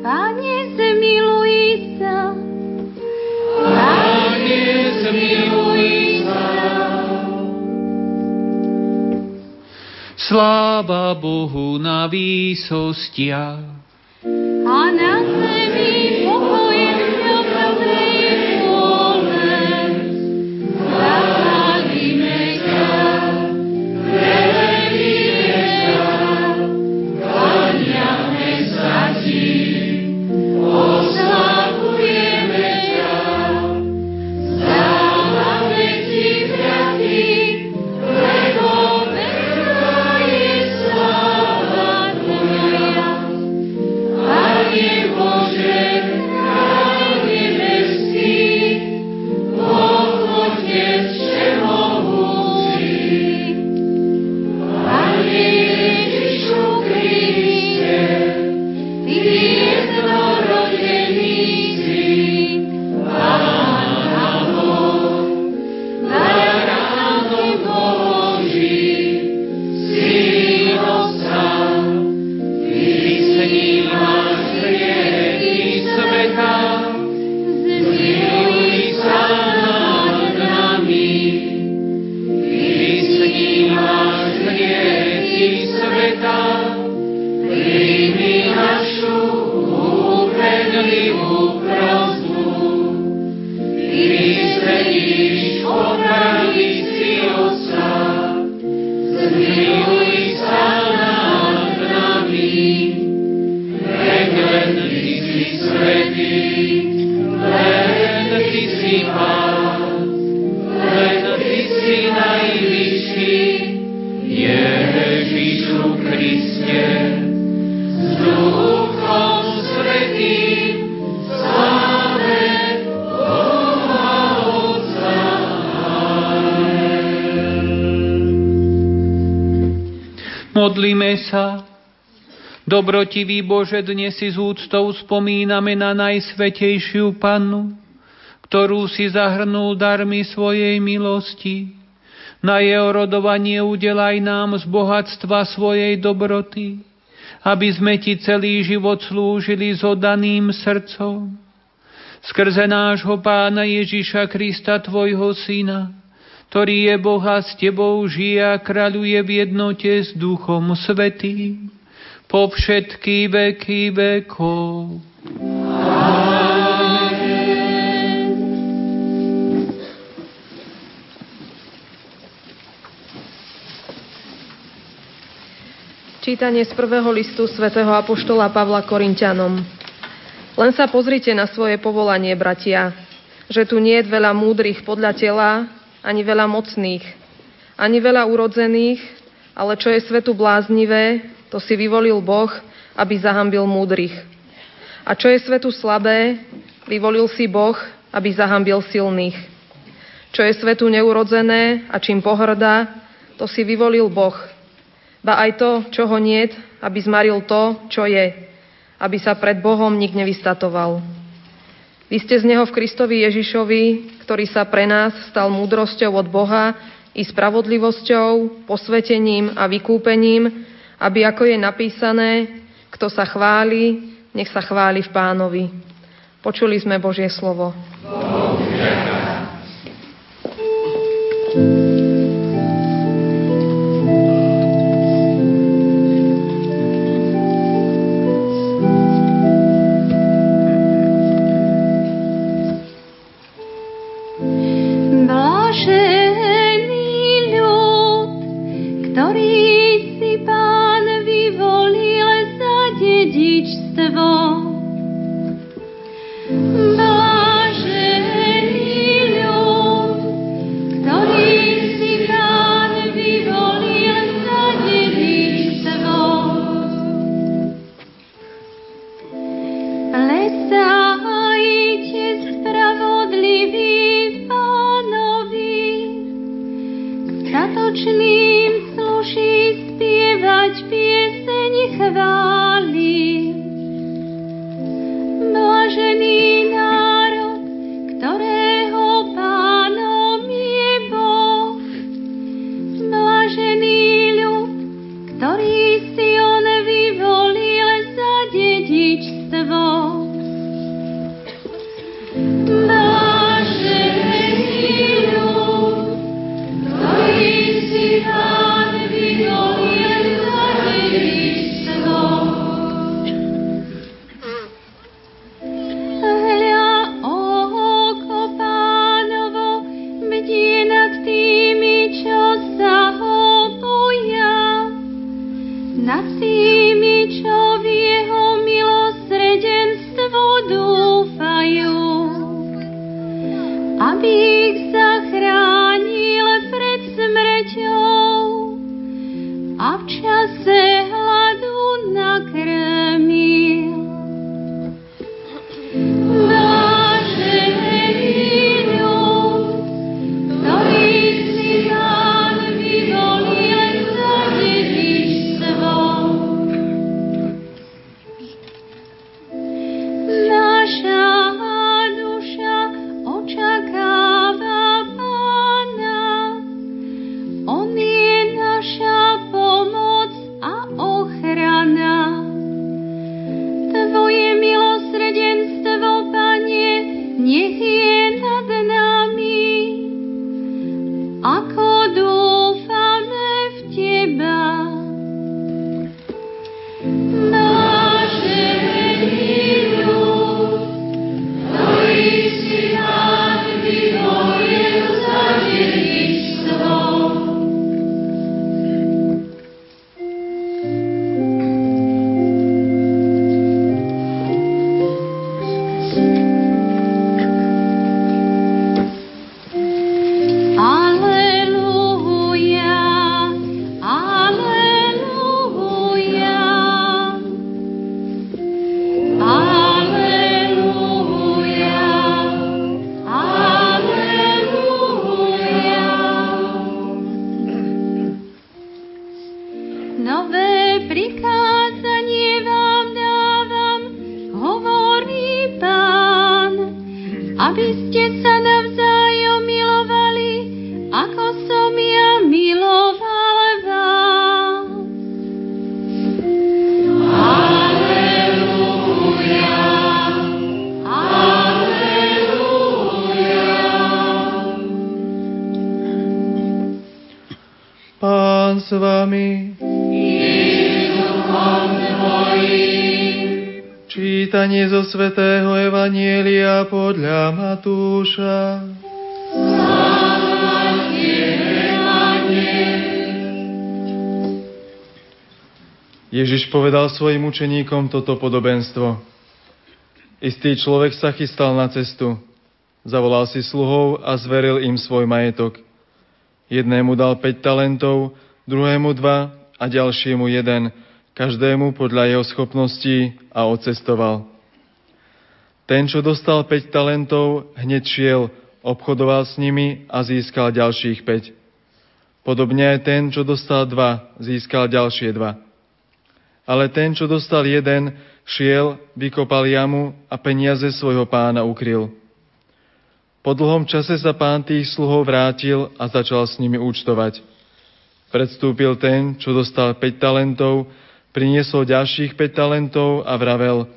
Pane, zmiluj sa. Pane, zmiluj sa. Sláva Bohu na výsostiach. A na zemi pokoj Ježišu Dobrotivý Bože, dnes si z úctou spomíname na Najsvetejšiu Pannu, ktorú si zahrnul darmi svojej milosti. Na jeho rodovanie udelaj nám z bohatstva svojej dobroty, aby sme Ti celý život slúžili s odaným srdcom. Skrze nášho Pána Ježiša Krista, Tvojho Syna, ktorý je Boha s Tebou, žije a kráľuje v jednote s Duchom Svetým po všetky veky vekov. Čítanie z prvého listu svätého Apoštola Pavla Korintianom. Len sa pozrite na svoje povolanie, bratia, že tu nie je veľa múdrych podľa tela, ani veľa mocných, ani veľa urodzených, ale čo je svetu bláznivé, to si vyvolil Boh, aby zahambil múdrych. A čo je svetu slabé, vyvolil si Boh, aby zahambil silných. Čo je svetu neurodzené a čím pohrdá, to si vyvolil Boh. Ba aj to, čo niet, aby zmaril to, čo je, aby sa pred Bohom nik nevystatoval. Vy ste z Neho v Kristovi Ježišovi, ktorý sa pre nás stal múdrosťou od Boha i spravodlivosťou, posvetením a vykúpením, aby ako je napísané, kto sa chváli, nech sa chváli v pánovi. Počuli sme Božie slovo. Bohu s vami. Čítanie zo svätého Evanielia podľa Matúša. Ježiš povedal svojim učeníkom toto podobenstvo. Istý človek sa chystal na cestu. Zavolal si sluhov a zveril im svoj majetok. Jednému dal 5 talentov, druhému dva a ďalšiemu jeden, každému podľa jeho schopností a odcestoval. Ten, čo dostal 5 talentov, hneď šiel, obchodoval s nimi a získal ďalších 5. Podobne aj ten, čo dostal dva, získal ďalšie dva. Ale ten, čo dostal jeden, šiel, vykopal jamu a peniaze svojho pána ukryl. Po dlhom čase sa pán tých sluhov vrátil a začal s nimi účtovať. Predstúpil ten, čo dostal 5 talentov, priniesol ďalších 5 talentov a vravel,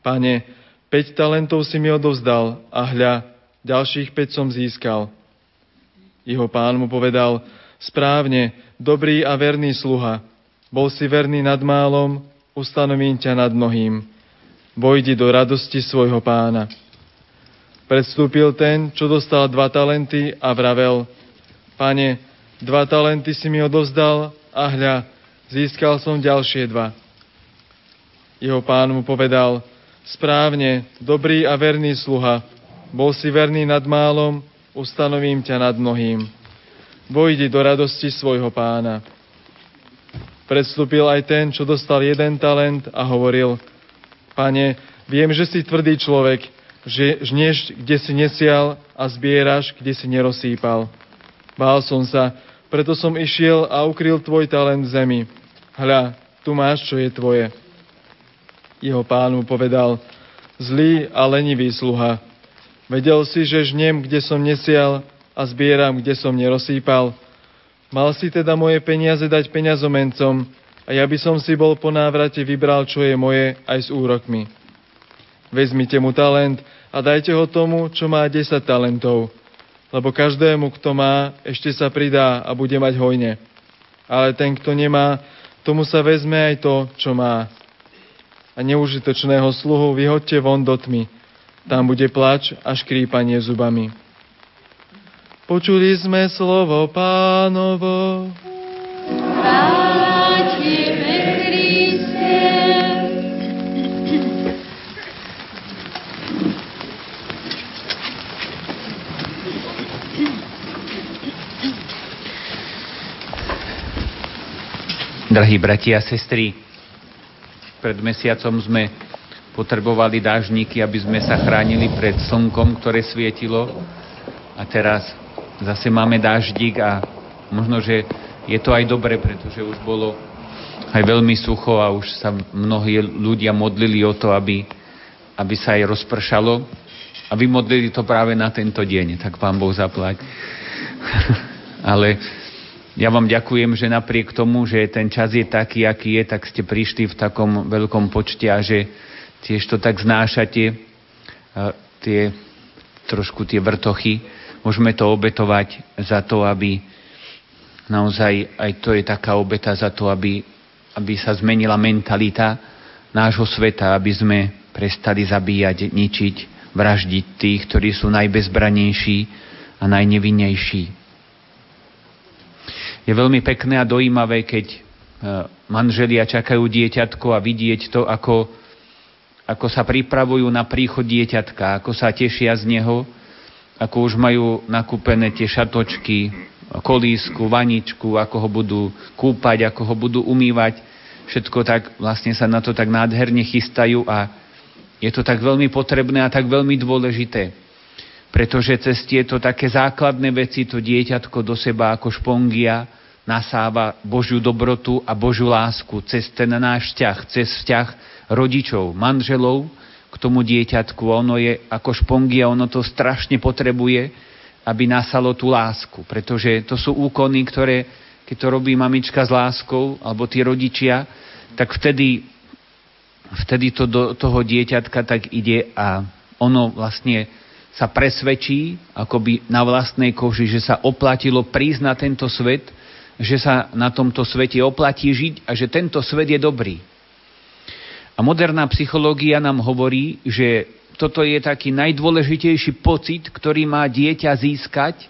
pane, 5 talentov si mi odovzdal a hľa, ďalších 5 som získal. Jeho pán mu povedal, správne, dobrý a verný sluha, bol si verný nad málom, ustanovím ťa nad mnohým. Vojdi do radosti svojho pána. Predstúpil ten, čo dostal dva talenty a vravel, pane, dva talenty si mi odovzdal a hľa, získal som ďalšie dva. Jeho pán mu povedal, správne, dobrý a verný sluha, bol si verný nad málom, ustanovím ťa nad mnohým. Vojdi do radosti svojho pána. Predstúpil aj ten, čo dostal jeden talent a hovoril, pane, viem, že si tvrdý človek, že žneš, kde si nesial a zbieraš, kde si nerozsýpal. Bál som sa, preto som išiel a ukryl tvoj talent v zemi. Hľa, tu máš, čo je tvoje. Jeho pán mu povedal, zlý a lenivý sluha. Vedel si, že žnem, kde som nesial a zbieram, kde som nerozsýpal. Mal si teda moje peniaze dať peňazomencom a ja by som si bol po návrate vybral, čo je moje, aj s úrokmi. Vezmite mu talent a dajte ho tomu, čo má 10 talentov, lebo každému, kto má, ešte sa pridá a bude mať hojne. Ale ten, kto nemá, tomu sa vezme aj to, čo má. A neužitočného sluhu vyhodte von do tmy. Tam bude plač a škrípanie zubami. Počuli sme slovo pánovo. Chvála Drahí bratia a sestry, pred mesiacom sme potrebovali dážniky, aby sme sa chránili pred slnkom, ktoré svietilo. A teraz zase máme dáždik a možno, že je to aj dobre, pretože už bolo aj veľmi sucho a už sa mnohí ľudia modlili o to, aby, aby sa aj rozpršalo. A vymodlili to práve na tento deň, tak pán Boh zaplať. Ale ja vám ďakujem, že napriek tomu, že ten čas je taký, aký je, tak ste prišli v takom veľkom počte a že tiež to tak znášate, tie, trošku tie vrtochy. Môžeme to obetovať za to, aby naozaj aj to je taká obeta za to, aby, aby sa zmenila mentalita nášho sveta, aby sme prestali zabíjať, ničiť, vraždiť tých, ktorí sú najbezbranejší a najnevinnejší je veľmi pekné a dojímavé, keď manželia čakajú dieťatko a vidieť to, ako, ako sa pripravujú na príchod dieťatka, ako sa tešia z neho, ako už majú nakúpené tie šatočky, kolísku, vaničku, ako ho budú kúpať, ako ho budú umývať. Všetko tak vlastne sa na to tak nádherne chystajú a je to tak veľmi potrebné a tak veľmi dôležité. Pretože cez tieto také základné veci to dieťatko do seba ako špongia nasáva Božiu dobrotu a Božiu lásku cez ten náš vzťah, cez vzťah rodičov, manželov k tomu dieťatku. Ono je ako špongia, ono to strašne potrebuje, aby nasalo tú lásku, pretože to sú úkony, ktoré, keď to robí mamička s láskou, alebo tí rodičia, tak vtedy, vtedy to do toho dieťatka tak ide a ono vlastne sa presvedčí akoby na vlastnej koži, že sa oplatilo prísť na tento svet, že sa na tomto svete oplatí žiť a že tento svet je dobrý. A moderná psychológia nám hovorí, že toto je taký najdôležitejší pocit, ktorý má dieťa získať eh,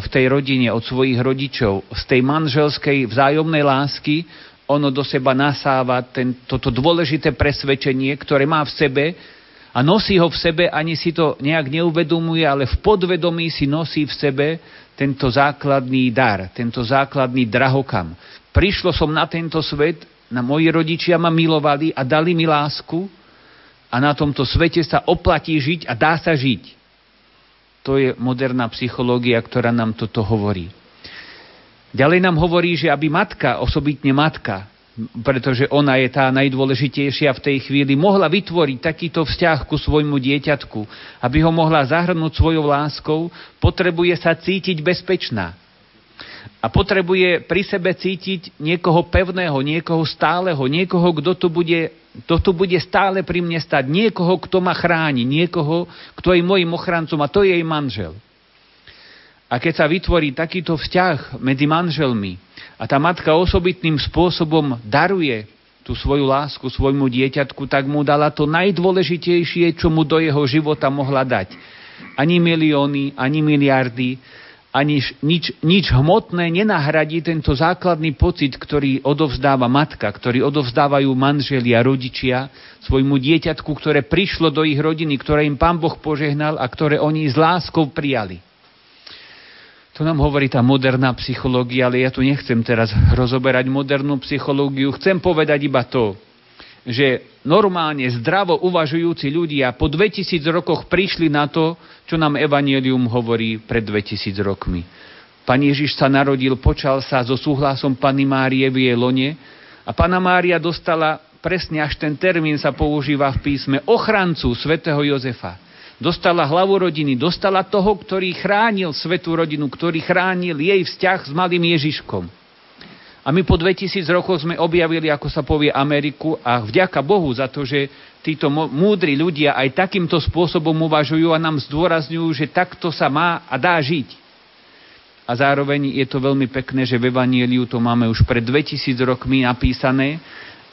v tej rodine od svojich rodičov, z tej manželskej vzájomnej lásky, ono do seba nasáva ten, toto dôležité presvedčenie, ktoré má v sebe a nosí ho v sebe, ani si to nejak neuvedomuje, ale v podvedomí si nosí v sebe tento základný dar, tento základný drahokam. Prišlo som na tento svet, na moji rodičia ma milovali a dali mi lásku a na tomto svete sa oplatí žiť a dá sa žiť. To je moderná psychológia, ktorá nám toto hovorí. Ďalej nám hovorí, že aby matka, osobitne matka, pretože ona je tá najdôležitejšia v tej chvíli, mohla vytvoriť takýto vzťah ku svojmu dieťatku, aby ho mohla zahrnúť svojou láskou, potrebuje sa cítiť bezpečná. A potrebuje pri sebe cítiť niekoho pevného, niekoho stáleho, niekoho, kto tu bude, kto tu bude stále pri mne stať, niekoho, kto ma chráni, niekoho, kto je môjim ochrancom a to je jej manžel. A keď sa vytvorí takýto vzťah medzi manželmi, a tá matka osobitným spôsobom daruje tú svoju lásku svojmu dieťatku, tak mu dala to najdôležitejšie, čo mu do jeho života mohla dať. Ani milióny, ani miliardy, ani nič, nič hmotné nenahradí tento základný pocit, ktorý odovzdáva matka, ktorý odovzdávajú manželia, rodičia svojmu dieťatku, ktoré prišlo do ich rodiny, ktoré im Pán Boh požehnal a ktoré oni s láskou prijali. To nám hovorí tá moderná psychológia, ale ja tu nechcem teraz rozoberať modernú psychológiu. Chcem povedať iba to, že normálne zdravo uvažujúci ľudia po 2000 rokoch prišli na to, čo nám Evangelium hovorí pred 2000 rokmi. Pán Ježiš sa narodil, počal sa so súhlasom Pany Márie v jej a Pana Mária dostala presne až ten termín sa používa v písme ochrancu svätého Jozefa dostala hlavu rodiny, dostala toho, ktorý chránil svetú rodinu, ktorý chránil jej vzťah s malým Ježiškom. A my po 2000 rokoch sme objavili, ako sa povie, Ameriku a vďaka Bohu za to, že títo múdri ľudia aj takýmto spôsobom uvažujú a nám zdôrazňujú, že takto sa má a dá žiť. A zároveň je to veľmi pekné, že v Evanieliu to máme už pred 2000 rokmi napísané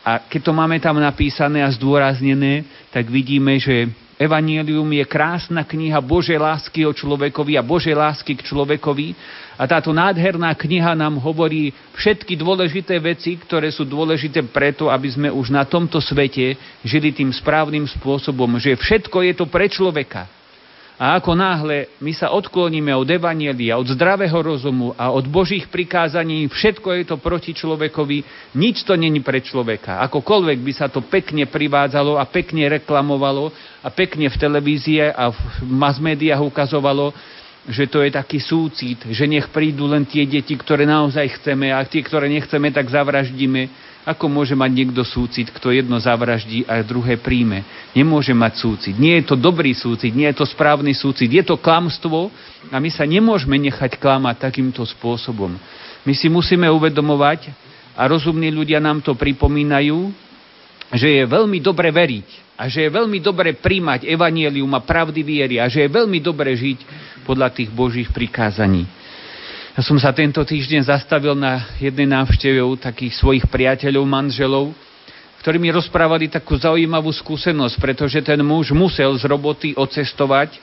a keď to máme tam napísané a zdôraznené, tak vidíme, že Evangelium je krásna kniha Božej lásky o človekovi a Božej lásky k človekovi. A táto nádherná kniha nám hovorí všetky dôležité veci, ktoré sú dôležité preto, aby sme už na tomto svete žili tým správnym spôsobom, že všetko je to pre človeka. A ako náhle my sa odkloníme od Evanielia, od zdravého rozumu a od Božích prikázaní, všetko je to proti človekovi, nič to není pre človeka. Akokoľvek by sa to pekne privádzalo a pekne reklamovalo a pekne v televízie a v mass médiách ukazovalo, že to je taký súcit, že nech prídu len tie deti, ktoré naozaj chceme a tie, ktoré nechceme, tak zavraždíme ako môže mať niekto súcit, kto jedno zavraždí a druhé príjme? Nemôže mať súcit. Nie je to dobrý súcit, nie je to správny súcit. Je to klamstvo a my sa nemôžeme nechať klamať takýmto spôsobom. My si musíme uvedomovať, a rozumní ľudia nám to pripomínajú, že je veľmi dobre veriť a že je veľmi dobre príjmať evanielium a pravdy viery a že je veľmi dobre žiť podľa tých Božích prikázaní. Ja som sa tento týždeň zastavil na jednej návšteve u takých svojich priateľov, manželov, ktorí mi rozprávali takú zaujímavú skúsenosť, pretože ten muž musel z roboty odcestovať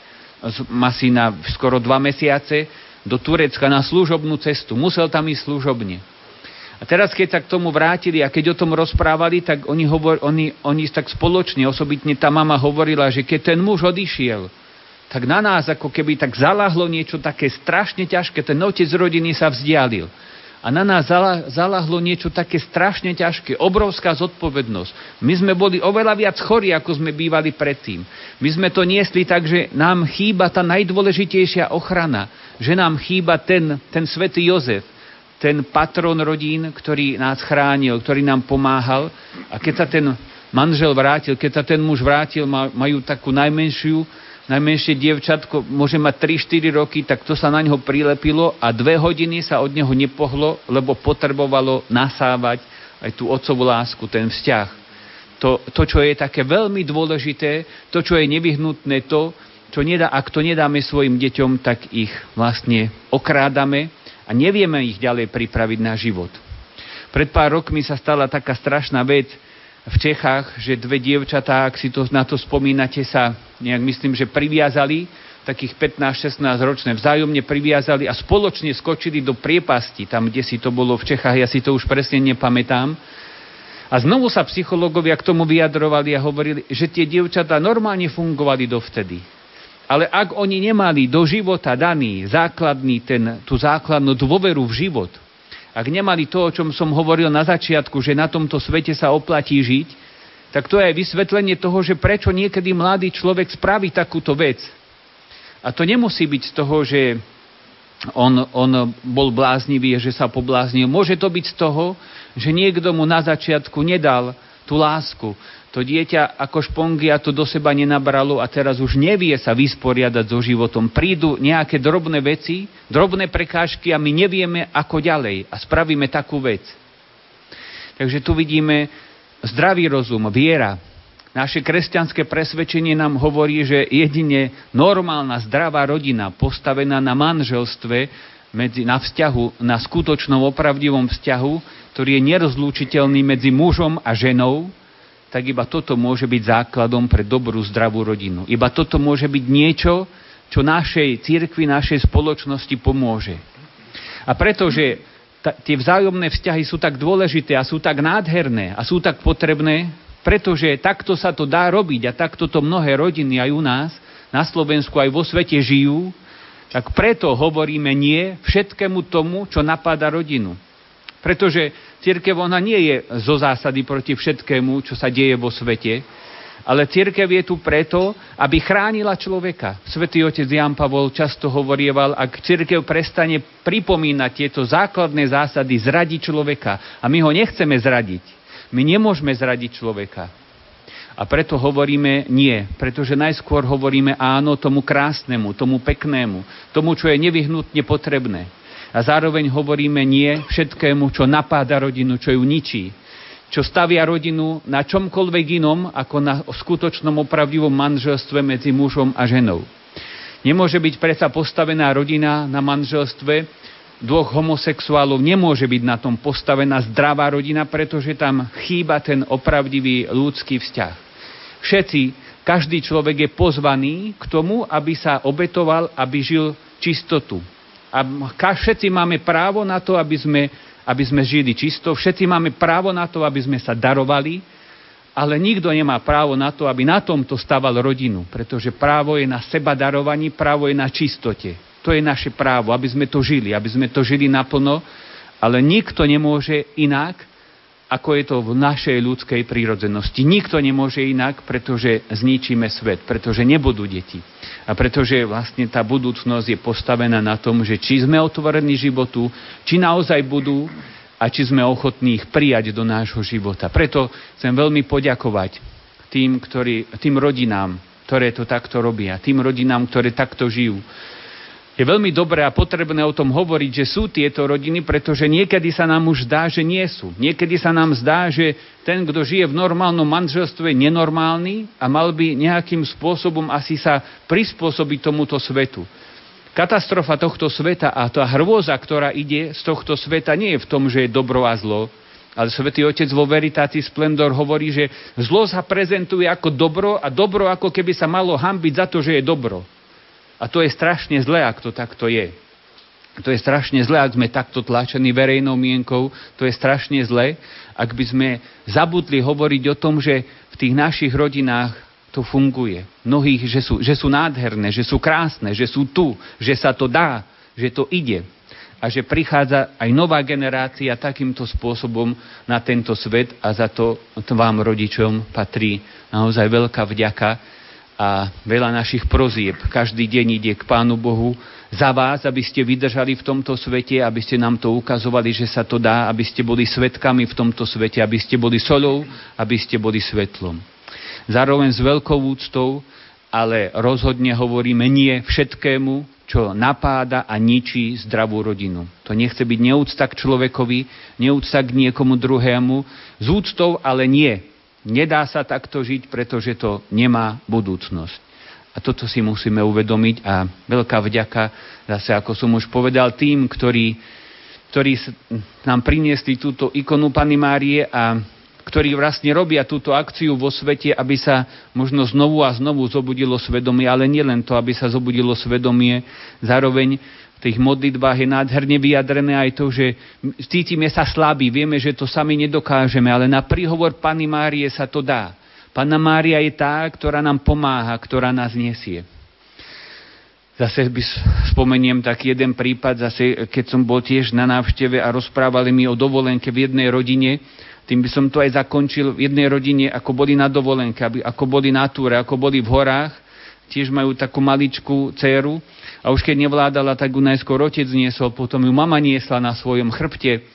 asi na skoro dva mesiace do Turecka na služobnú cestu. Musel tam ísť služobne. A teraz, keď sa k tomu vrátili a keď o tom rozprávali, tak oni, hovor, oni, oni tak spoločne, osobitne tá mama hovorila, že keď ten muž odišiel, tak na nás ako keby tak zalahlo niečo také strašne ťažké. Ten otec rodiny sa vzdialil. A na nás zalahlo niečo také strašne ťažké, obrovská zodpovednosť. My sme boli oveľa viac chorí, ako sme bývali predtým. My sme to niesli tak, že nám chýba tá najdôležitejšia ochrana, že nám chýba ten, ten svätý Jozef, ten patron rodín, ktorý nás chránil, ktorý nám pomáhal. A keď sa ten manžel vrátil, keď sa ten muž vrátil, majú takú najmenšiu, najmenšie dievčatko, môže mať 3-4 roky, tak to sa na neho prilepilo a dve hodiny sa od neho nepohlo, lebo potrebovalo nasávať aj tú otcovú lásku, ten vzťah. To, to, čo je také veľmi dôležité, to, čo je nevyhnutné, to, čo nedá, ak to nedáme svojim deťom, tak ich vlastne okrádame a nevieme ich ďalej pripraviť na život. Pred pár rokmi sa stala taká strašná vec v Čechách, že dve dievčatá, ak si to, na to spomínate, sa nejak myslím, že priviazali, takých 15-16 ročné, vzájomne priviazali a spoločne skočili do priepasti, tam, kde si to bolo v Čechách, ja si to už presne nepamätám. A znovu sa psychológovia k tomu vyjadrovali a hovorili, že tie dievčatá normálne fungovali dovtedy. Ale ak oni nemali do života daný základný ten, tú základnú dôveru v život, ak nemali to, o čom som hovoril na začiatku, že na tomto svete sa oplatí žiť, tak to je vysvetlenie toho, že prečo niekedy mladý človek spraví takúto vec. A to nemusí byť z toho, že on, on bol bláznivý, že sa pobláznil. Môže to byť z toho, že niekto mu na začiatku nedal tú lásku, to dieťa ako špongia to do seba nenabralo a teraz už nevie sa vysporiadať so životom. Prídu nejaké drobné veci, drobné prekážky a my nevieme ako ďalej a spravíme takú vec. Takže tu vidíme zdravý rozum, viera. Naše kresťanské presvedčenie nám hovorí, že jedine normálna, zdravá rodina, postavená na manželstve, medzi, na vzťahu, na skutočnom opravdivom vzťahu, ktorý je nerozlúčiteľný medzi mužom a ženou, tak iba toto môže byť základom pre dobrú, zdravú rodinu. Iba toto môže byť niečo, čo našej církvi, našej spoločnosti pomôže. A pretože ta, tie vzájomné vzťahy sú tak dôležité a sú tak nádherné a sú tak potrebné, pretože takto sa to dá robiť a takto to mnohé rodiny aj u nás, na Slovensku aj vo svete žijú, tak preto hovoríme nie všetkému tomu, čo napadá rodinu. Pretože církev ona nie je zo zásady proti všetkému, čo sa deje vo svete, ale církev je tu preto, aby chránila človeka. Svetý otec Jan Pavol často hovorieval, ak církev prestane pripomínať tieto základné zásady, zradi človeka. A my ho nechceme zradiť. My nemôžeme zradiť človeka. A preto hovoríme nie, pretože najskôr hovoríme áno tomu krásnemu, tomu peknému, tomu, čo je nevyhnutne potrebné. A zároveň hovoríme nie všetkému, čo napáda rodinu, čo ju ničí. Čo stavia rodinu na čomkoľvek inom, ako na skutočnom opravdivom manželstve medzi mužom a ženou. Nemôže byť predsa postavená rodina na manželstve dvoch homosexuálov, nemôže byť na tom postavená zdravá rodina, pretože tam chýba ten opravdivý ľudský vzťah. Všetci, každý človek je pozvaný k tomu, aby sa obetoval, aby žil čistotu, a všetci máme právo na to, aby sme, aby sme žili čisto, všetci máme právo na to, aby sme sa darovali, ale nikto nemá právo na to, aby na tomto staval rodinu, pretože právo je na seba darovaní, právo je na čistote. To je naše právo, aby sme to žili, aby sme to žili naplno, ale nikto nemôže inak, ako je to v našej ľudskej prírodzenosti. Nikto nemôže inak, pretože zničíme svet, pretože nebudú deti. A pretože vlastne tá budúcnosť je postavená na tom, že či sme otvorení životu, či naozaj budú a či sme ochotní ich prijať do nášho života. Preto chcem veľmi poďakovať tým, ktorí, tým rodinám, ktoré to takto robia, tým rodinám, ktoré takto žijú, je veľmi dobré a potrebné o tom hovoriť, že sú tieto rodiny, pretože niekedy sa nám už zdá, že nie sú. Niekedy sa nám zdá, že ten, kto žije v normálnom manželstve, je nenormálny a mal by nejakým spôsobom asi sa prispôsobiť tomuto svetu. Katastrofa tohto sveta a tá hrôza, ktorá ide z tohto sveta, nie je v tom, že je dobro a zlo, ale svätý Otec vo Veritácii Splendor hovorí, že zlo sa prezentuje ako dobro a dobro ako keby sa malo hambiť za to, že je dobro. A to je strašne zlé, ak to takto je. To je strašne zlé, ak sme takto tlačení verejnou mienkou. To je strašne zlé, ak by sme zabudli hovoriť o tom, že v tých našich rodinách to funguje. Mnohých, že sú, že sú nádherné, že sú krásne, že sú tu, že sa to dá, že to ide. A že prichádza aj nová generácia takýmto spôsobom na tento svet a za to vám rodičom patrí naozaj veľká vďaka, a veľa našich prozieb každý deň ide k Pánu Bohu za vás, aby ste vydržali v tomto svete, aby ste nám to ukazovali, že sa to dá, aby ste boli svetkami v tomto svete, aby ste boli solou, aby ste boli svetlom. Zároveň s veľkou úctou, ale rozhodne hovoríme nie všetkému, čo napáda a ničí zdravú rodinu. To nechce byť neúcta k človekovi, neúcta k niekomu druhému, z úctou, ale nie Nedá sa takto žiť, pretože to nemá budúcnosť. A toto si musíme uvedomiť a veľká vďaka, zase ako som už povedal, tým, ktorí, ktorí nám priniesli túto ikonu Pany Márie a ktorí vlastne robia túto akciu vo svete, aby sa možno znovu a znovu zobudilo svedomie, ale nielen to, aby sa zobudilo svedomie, zároveň v tých modlitbách je nádherne vyjadrené aj to, že cítime sa slabí, vieme, že to sami nedokážeme, ale na príhovor Pany Márie sa to dá. Panna Mária je tá, ktorá nám pomáha, ktorá nás nesie. Zase by spomeniem taký jeden prípad, zase keď som bol tiež na návšteve a rozprávali mi o dovolenke v jednej rodine, tým by som to aj zakončil v jednej rodine, ako boli na dovolenke, ako boli na túre, ako boli v horách, tiež majú takú maličkú dceru a už keď nevládala, tak ju najskôr otec niesol, potom ju mama niesla na svojom chrbte.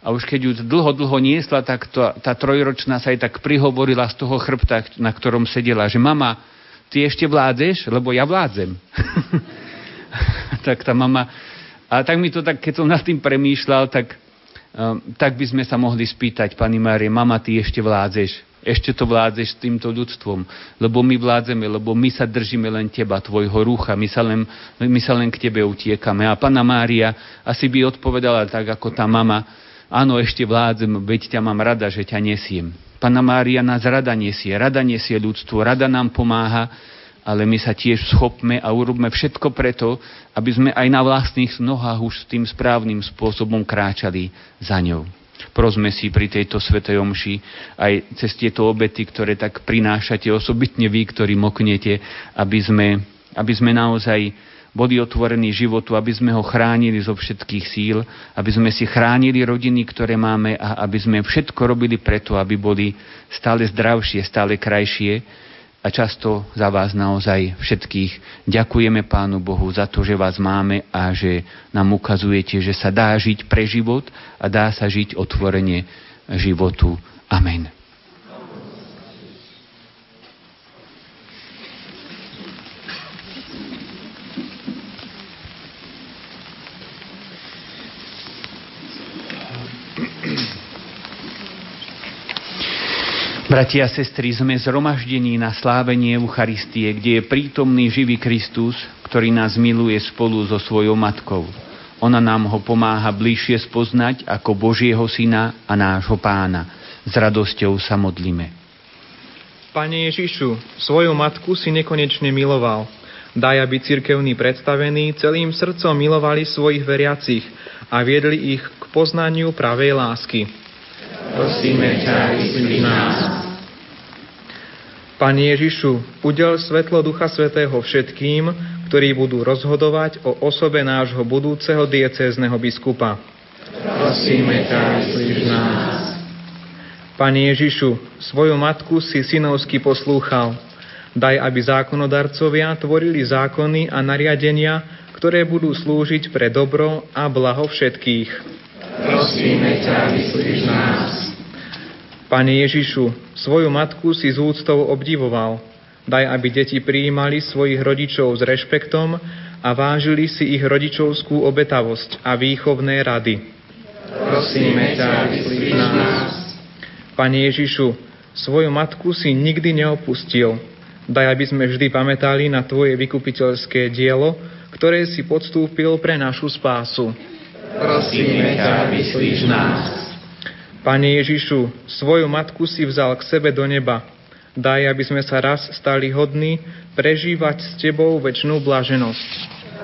A už keď ju dlho, dlho niesla, tak to, tá trojročná sa aj tak prihovorila z toho chrbta, na ktorom sedela, že mama, ty ešte vládzeš? Lebo ja vládzem. tak tá mama... A tak mi to tak, keď som nad tým premýšľal, tak, um, tak by sme sa mohli spýtať, pani Márie, mama, ty ešte vládzeš? Ešte to vládzeš s týmto ľudstvom, lebo my vládzeme, lebo my sa držíme len teba, tvojho rúcha, my sa len, my sa len k tebe utiekame. A Pana Mária asi by odpovedala tak, ako tá mama, áno, ešte vládzem, veď ťa mám rada, že ťa nesiem. Pana Mária nás rada nesie, rada nesie ľudstvo, rada nám pomáha, ale my sa tiež schopme a urobme všetko preto, aby sme aj na vlastných nohách už tým správnym spôsobom kráčali za ňou. Prosme si pri tejto svetej omši aj cez tieto obety, ktoré tak prinášate, osobitne vy, ktorí moknete, aby sme, aby sme naozaj boli otvorení životu, aby sme ho chránili zo všetkých síl, aby sme si chránili rodiny, ktoré máme a aby sme všetko robili preto, aby boli stále zdravšie, stále krajšie, a často za vás naozaj všetkých ďakujeme Pánu Bohu za to, že vás máme a že nám ukazujete, že sa dá žiť pre život a dá sa žiť otvorenie životu. Amen. Bratia a sestry, sme zhromaždení na slávenie Eucharistie, kde je prítomný živý Kristus, ktorý nás miluje spolu so svojou matkou. Ona nám ho pomáha bližšie spoznať ako Božieho Syna a nášho Pána. S radosťou sa modlíme. Pane Ježišu, svoju matku si nekonečne miloval. Daj, aby cirkevní predstavení celým srdcom milovali svojich veriacich a viedli ich k poznaniu pravej lásky prosíme ťa, vyslí nás. Pane Ježišu, udel svetlo Ducha Svetého všetkým, ktorí budú rozhodovať o osobe nášho budúceho diecézneho biskupa. Prosíme ťa, vyslíš nás. Pane Ježišu, svoju matku si synovsky poslúchal. Daj, aby zákonodarcovia tvorili zákony a nariadenia, ktoré budú slúžiť pre dobro a blaho všetkých. Prosíme ťa, vyslíš nás. Pane Ježišu, svoju matku si z úctou obdivoval. Daj, aby deti prijímali svojich rodičov s rešpektom a vážili si ich rodičovskú obetavosť a výchovné rady. Prosíme ťa, vyslíš nás. Pane Ježišu, svoju matku si nikdy neopustil. Daj, aby sme vždy pamätali na Tvoje vykupiteľské dielo, ktoré si podstúpil pre našu spásu. Prosíme ťa, vyslíš nás. Pane Ježišu, svoju matku si vzal k sebe do neba. Daj, aby sme sa raz stali hodní prežívať s Tebou väčšnú blaženosť.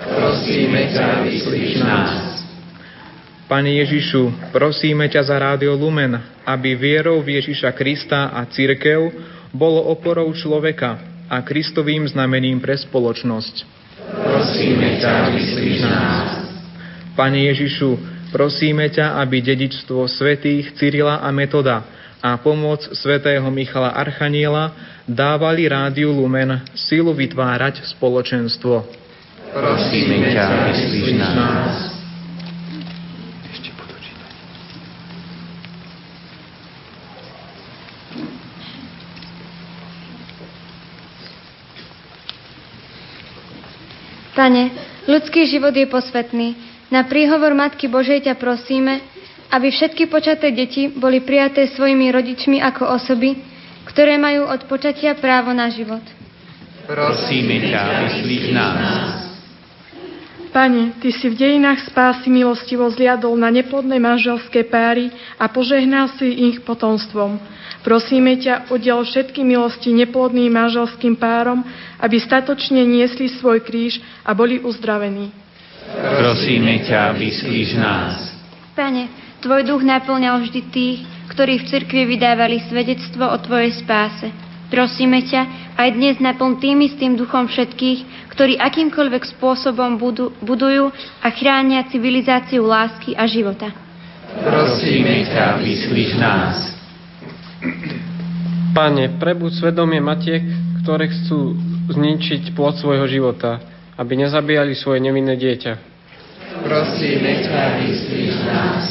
Prosíme ťa, vyslíš nás. Pane Ježišu, prosíme ťa za Rádio Lumen, aby vierou v Ježiša Krista a církev bolo oporou človeka a Kristovým znamením pre spoločnosť. Prosíme ťa, vyslíš nás. Pane Ježišu, Prosíme ťa, aby dedičstvo svetých Cyrila a Metoda a pomoc svätého Michala Archaniela dávali Rádiu Lumen sílu vytvárať spoločenstvo. Prosíme ťa, vyslíš nás. Pane, ľudský život je posvetný. Na príhovor Matky Božej ťa prosíme, aby všetky počaté deti boli prijaté svojimi rodičmi ako osoby, ktoré majú od počatia právo na život. Prosíme ťa, vyslíš nás. Pane, Ty si v dejinách spásy milostivo zliadol na neplodné manželské páry a požehnal si ich potomstvom. Prosíme ťa, udiel všetky milosti neplodným manželským párom, aby statočne niesli svoj kríž a boli uzdravení. Prosíme ťa, vyslíš nás. Pane, Tvoj duch naplňal vždy tých, ktorí v cirkvi vydávali svedectvo o Tvojej spáse. Prosíme ťa, aj dnes naplň tým istým duchom všetkých, ktorí akýmkoľvek spôsobom budu, budujú a chránia civilizáciu lásky a života. Prosíme ťa, vyslíš nás. Pane, prebuď svedomie matiek, ktoré chcú zničiť plod svojho života, aby nezabíjali svoje nevinné dieťa. Prosíme ťa, vyslíš nás.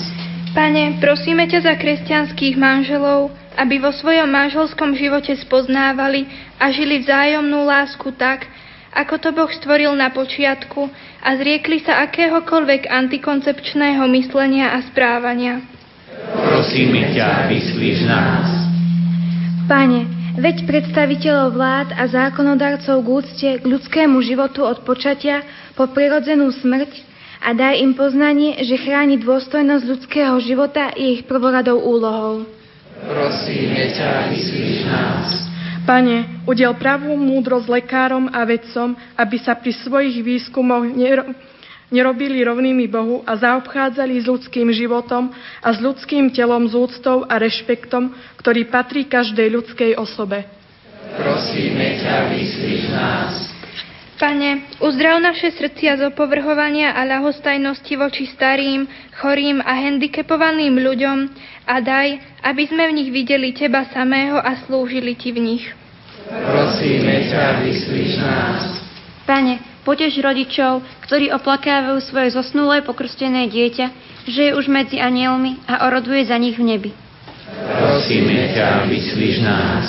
Pane, prosíme ťa za kresťanských manželov, aby vo svojom manželskom živote spoznávali a žili vzájomnú lásku tak, ako to Boh stvoril na počiatku a zriekli sa akéhokoľvek antikoncepčného myslenia a správania. Prosíme ťa, vyslíš nás. Pane, veď predstaviteľov vlád a zákonodarcov k úcte k ľudskému životu od počatia po prirodzenú smrť a daj im poznanie, že chráni dôstojnosť ľudského života je ich prvoradou úlohou. Prosíme ťa, vyslíš nás. Pane, udel pravú múdrosť lekárom a vedcom, aby sa pri svojich výskumoch nero- nerobili rovnými Bohu a zaobchádzali s ľudským životom a s ľudským telom z úctou a rešpektom, ktorý patrí každej ľudskej osobe. Prosíme ťa, vyslíš nás. Pane, uzdrav naše srdcia z opovrhovania a ľahostajnosti voči starým, chorým a handicapovaným ľuďom a daj, aby sme v nich videli Teba samého a slúžili Ti v nich. Prosíme ťa, vyslíš nás. Pane, potež rodičov, ktorí oplakávajú svoje zosnulé pokrstené dieťa, že je už medzi anielmi a oroduje za nich v nebi. Prosíme ťa, vyslíš nás.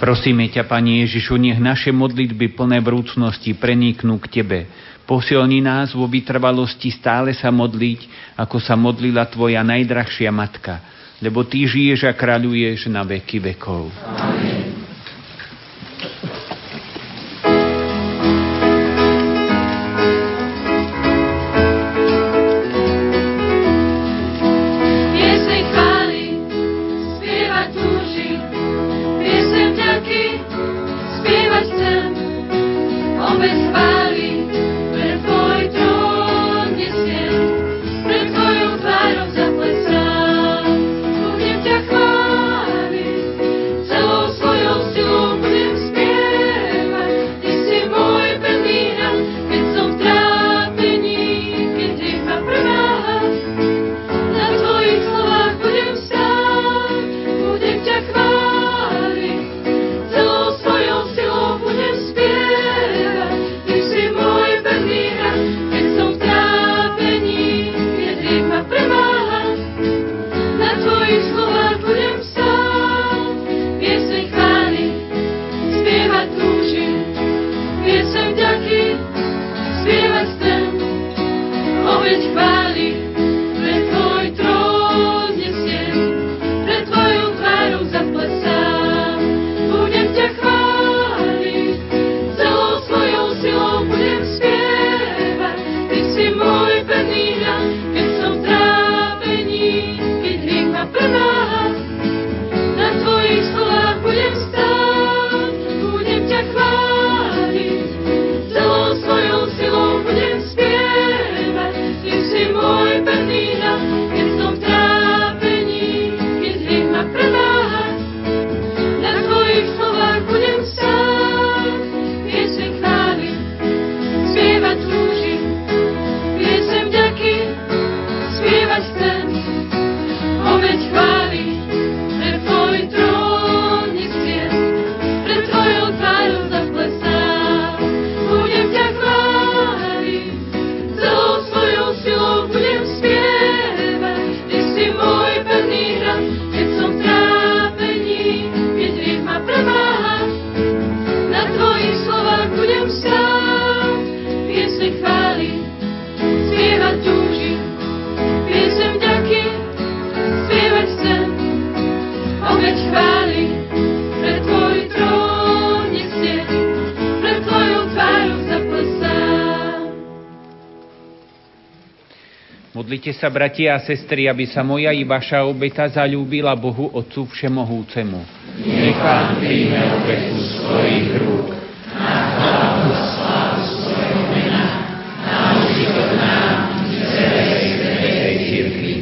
Prosíme ťa, Pani Ježišu, nech naše modlitby plné vrúcnosti preniknú k Tebe. Posilni nás vo vytrvalosti stále sa modliť, ako sa modlila Tvoja najdrahšia Matka, lebo Ty žiješ a kráľuješ na veky vekov. Amen. Sa, bratia a sestry, aby sa moja i vaša obeta zalúbila Bohu Otcu Všemohúcemu. Nech Pán príjme obetu svojich rúk na chválu a slávu svojho mena, na užitok nám i celej svetej cirkvi.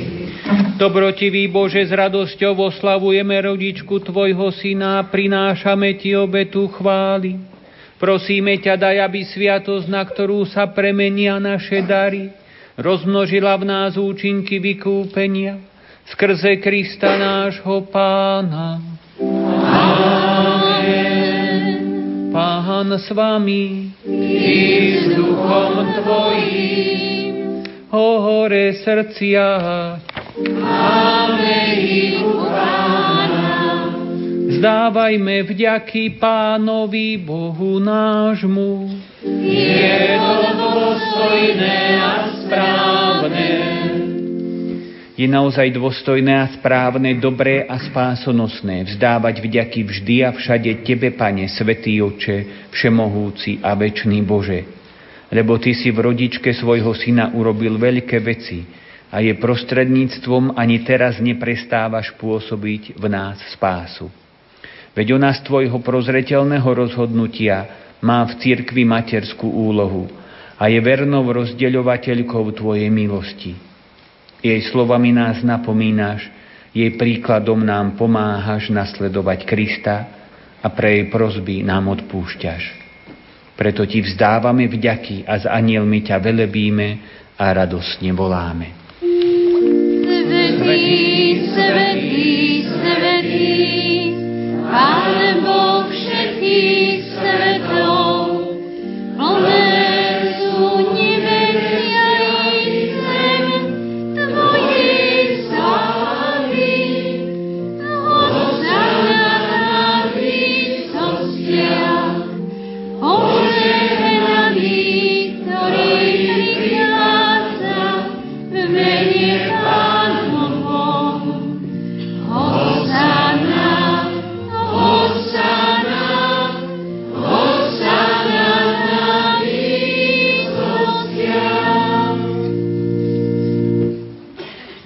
Dobrotivý Bože, s radosťou oslavujeme rodičku Tvojho syna prinášame Ti obetu chvály. Prosíme ťa, daj, aby sviatosť, na ktorú sa premenia naše dary, rozmnožila v nás účinky vykúpenia skrze Krista nášho Pána. Amen. Pán s vami i s duchom Tvojím. O hore srdcia, máme ich u Pána. Zdávajme vďaky Pánovi Bohu nášmu. Je to dôstojné a správne. Je naozaj dôstojné a správne, dobré a spásonosné vzdávať vďaky vždy a všade Tebe, Pane, Svetý Oče, Všemohúci a Večný Bože. Lebo Ty si v rodičke svojho syna urobil veľké veci a je prostredníctvom ani teraz neprestávaš pôsobiť v nás spásu. Veď ona z Tvojho prozreteľného rozhodnutia má v cirkvi materskú úlohu a je vernou rozdeľovateľkou Tvojej milosti. Jej slovami nás napomínaš, jej príkladom nám pomáhaš nasledovať Krista a pre jej prozby nám odpúšťaš. Preto ti vzdávame vďaky a s anielmi ťa velebíme a radosne voláme. Svetý, svetý, svetý, Pane Boh všetkých svetov,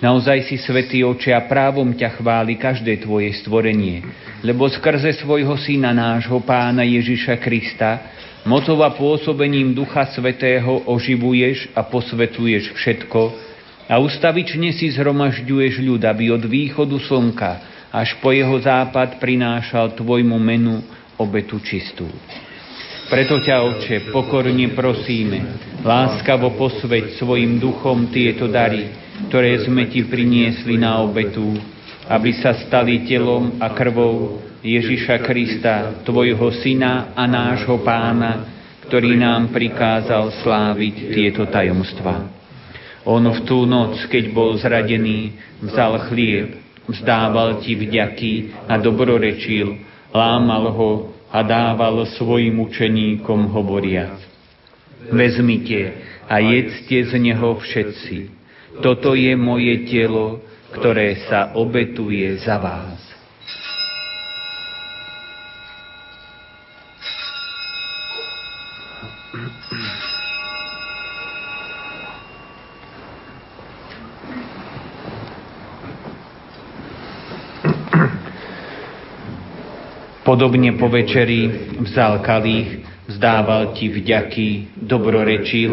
Naozaj si svätý oče a právom ťa chváli každé tvoje stvorenie, lebo skrze svojho syna nášho pána Ježiša Krista mocou a pôsobením Ducha Svetého oživuješ a posvetuješ všetko a ustavične si zhromažďuješ ľud, aby od východu slnka až po jeho západ prinášal tvojmu menu obetu čistú. Preto ťa, Oče, pokorne prosíme, láskavo posveď svojim duchom tieto dary, ktoré sme Ti priniesli na obetu, aby sa stali telom a krvou Ježiša Krista, Tvojho Syna a nášho Pána, ktorý nám prikázal sláviť tieto tajomstva. On v tú noc, keď bol zradený, vzal chlieb, vzdával Ti vďaky a dobrorečil, lámal ho a dával svojim učeníkom hovoriac. Vezmite a jedzte z neho všetci. Toto je moje telo, ktoré sa obetuje za vás. Podobne po večeri vzal kalich, vzdával ti vďaky, dobrorečil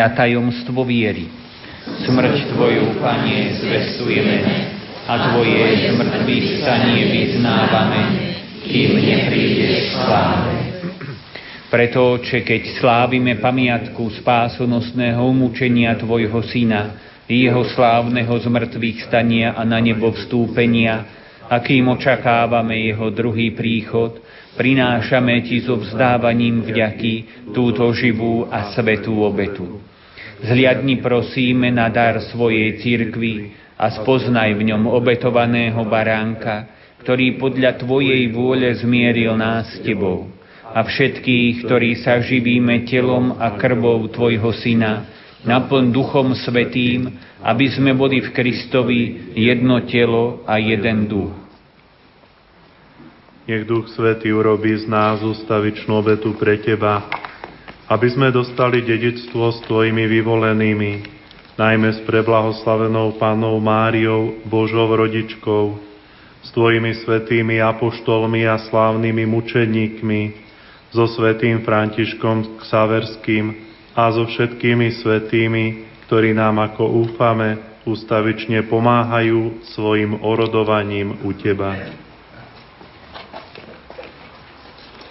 Hľa tajomstvo viery. Smrť Tvoju, Panie, zvestujeme a Tvoje zmrtvých stanie vyznávame, kým neprídeš sláve. Preto, Oče, keď slávime pamiatku spásonosného umúčenia Tvojho Syna, jeho slávneho zmrtvých stania a na nebo vstúpenia, akým očakávame jeho druhý príchod, prinášame Ti so vzdávaním vďaky túto živú a svetú obetu. Zliadni prosíme na dar svojej cirkvi a spoznaj v ňom obetovaného baránka, ktorý podľa Tvojej vôle zmieril nás s Tebou a všetkých, ktorí sa živíme telom a krvou Tvojho Syna, naplň Duchom Svetým, aby sme boli v Kristovi jedno telo a jeden duch. Nech Duch Svetý urobí z nás ustavičnú obetu pre Teba, aby sme dostali dedictvo s Tvojimi vyvolenými, najmä s preblahoslavenou Pánou Máriou, Božou rodičkou, s Tvojimi svetými apoštolmi a slávnymi mučeníkmi, so svetým Františkom Ksaverským a so všetkými svetými, ktorí nám ako úfame ustavične pomáhajú svojim orodovaním u Teba.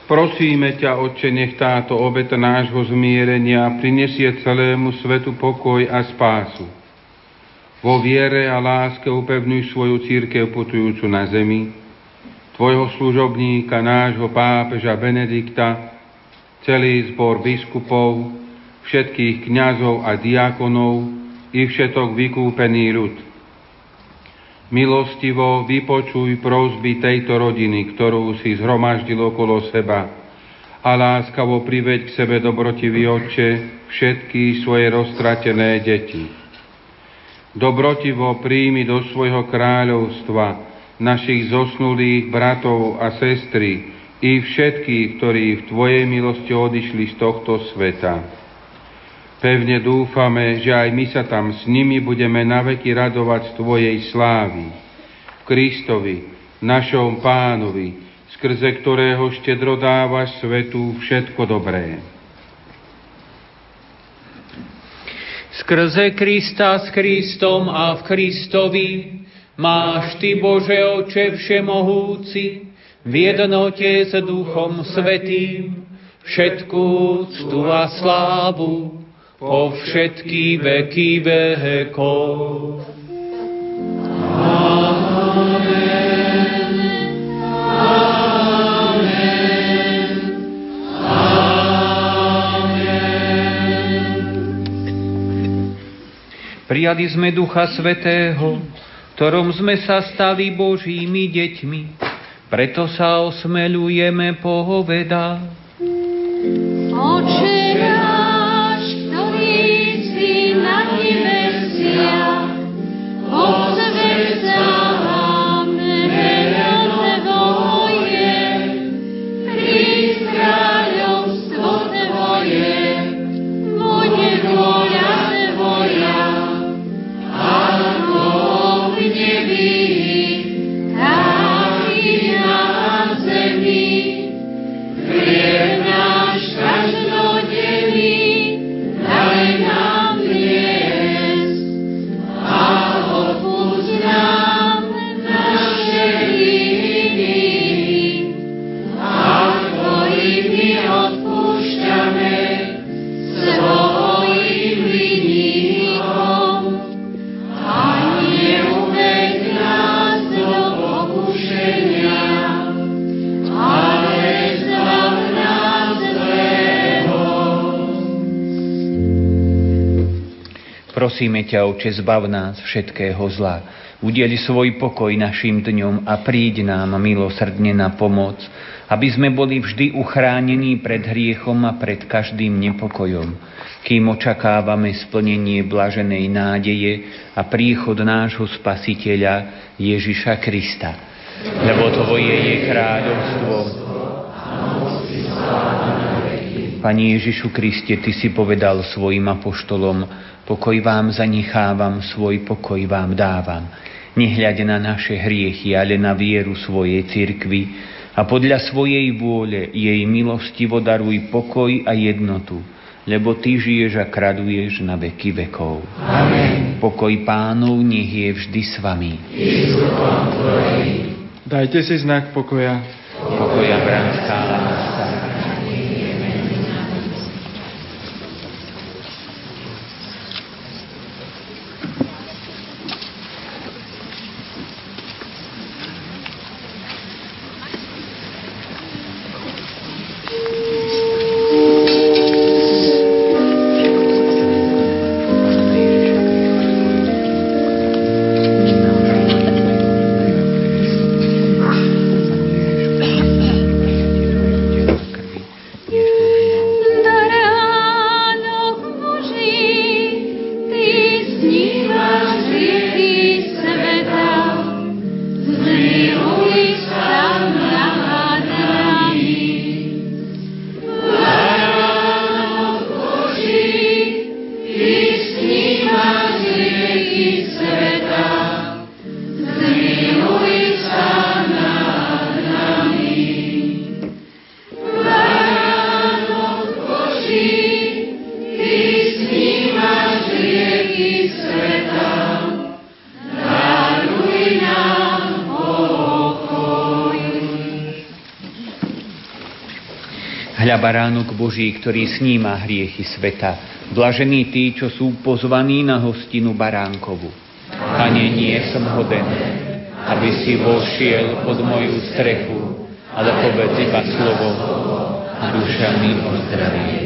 Prosíme ťa, Otče, nech táto obeta nášho zmierenia prinesie celému svetu pokoj a spásu. Vo viere a láske upevňuj svoju církev putujúcu na zemi, tvojho služobníka, nášho pápeža Benedikta, celý zbor biskupov, všetkých kňazov a diakonov i všetok vykúpený ľud. Milostivo vypočuj prosby tejto rodiny, ktorú si zhromaždil okolo seba a láskavo priveď k sebe dobrotivý Otče všetky svoje roztratené deti. Dobrotivo príjmi do svojho kráľovstva našich zosnulých bratov a sestry i všetkých, ktorí v Tvojej milosti odišli z tohto sveta. Pevne dúfame, že aj my sa tam s nimi budeme naveky radovať z Tvojej slávy. Kristovi, našom pánovi, skrze ktorého štedro dávaš svetu všetko dobré. Skrze Krista s Kristom a v Kristovi máš Ty, Bože Oče Všemohúci, v jednote s Duchom Svetým, všetkú ctu a slávu po všetky veky vekov. Prijali sme Ducha Svetého, ktorom sme sa stali Božími deťmi. Preto sa osmelujeme povedať. Oče Prosíme ťa, Oče, zbav nás všetkého zla. Udeli svoj pokoj našim dňom a príď nám milosrdne na pomoc, aby sme boli vždy uchránení pred hriechom a pred každým nepokojom, kým očakávame splnenie blaženej nádeje a príchod nášho Spasiteľa Ježiša Krista. Lebo Tvoje je kráľovstvo. Pani Ježišu Kriste, Ty si povedal svojim apoštolom, pokoj vám zanechávam, svoj pokoj vám dávam. Nehľade na naše hriechy, ale na vieru svojej cirkvi a podľa svojej vôle jej milostivo daruj pokoj a jednotu, lebo Ty žiješ a kraduješ na veky vekov. Amen. Pokoj pánov nech je vždy s vami. Dajte si znak pokoja. Pokoja bratská láska. Baránok Boží, ktorý sníma hriechy sveta. Blažení tí, čo sú pozvaní na hostinu baránkovu. Pane, nie som hoden, aby si vošiel pod moju strechu, ale povedz iba slovo a duša mi ozdravie.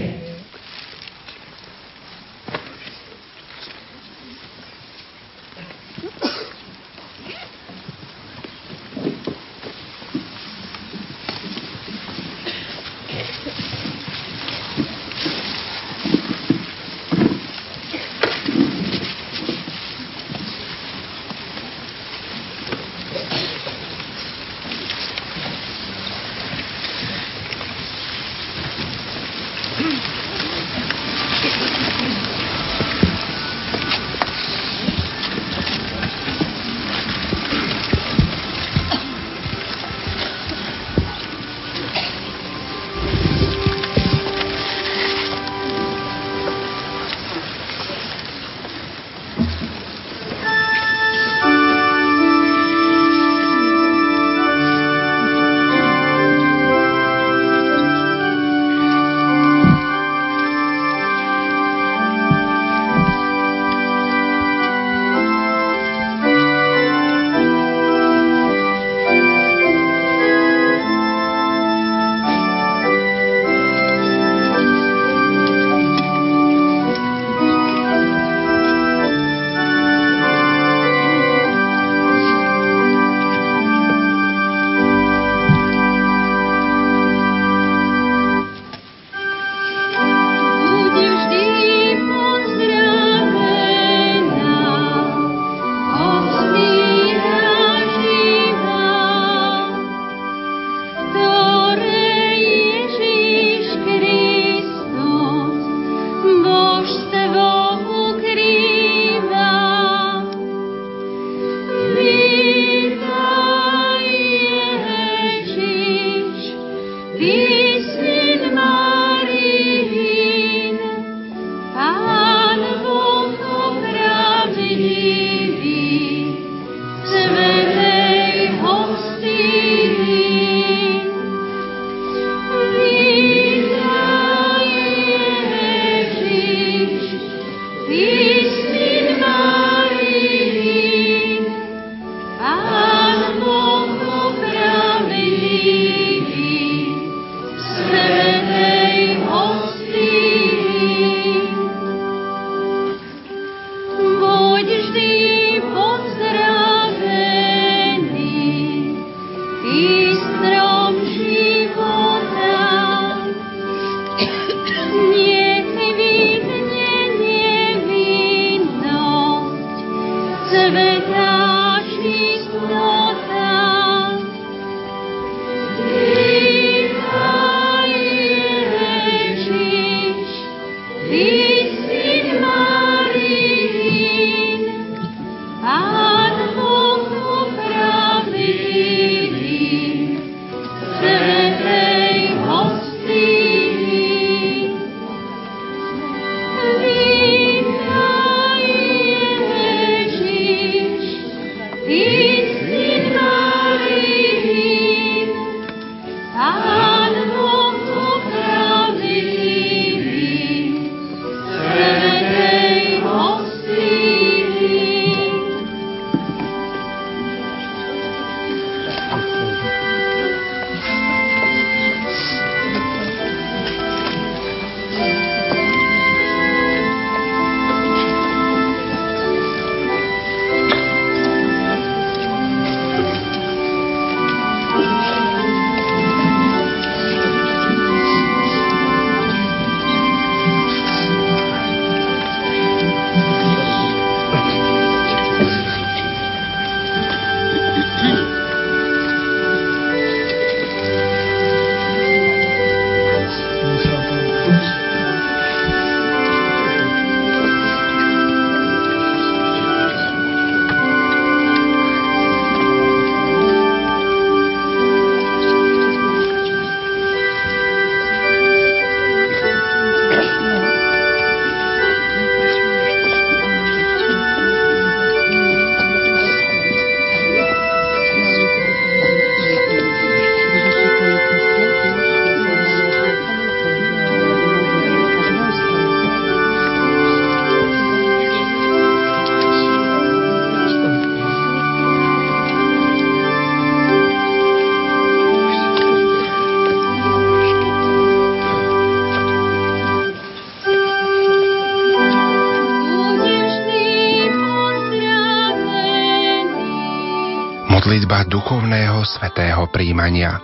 Duchovného svetého príjmania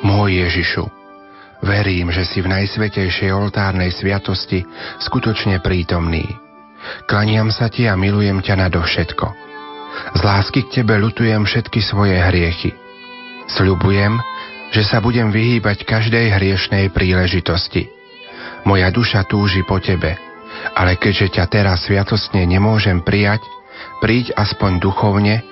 Môj Ježišu, verím, že si v najsvetejšej oltárnej sviatosti skutočne prítomný. Klaniam sa ti a milujem ťa nadovšetko. Z lásky k tebe lutujem všetky svoje hriechy. Sľubujem, že sa budem vyhýbať každej hriešnej príležitosti. Moja duša túži po tebe, ale keďže ťa teraz sviatostne nemôžem prijať, príď aspoň duchovne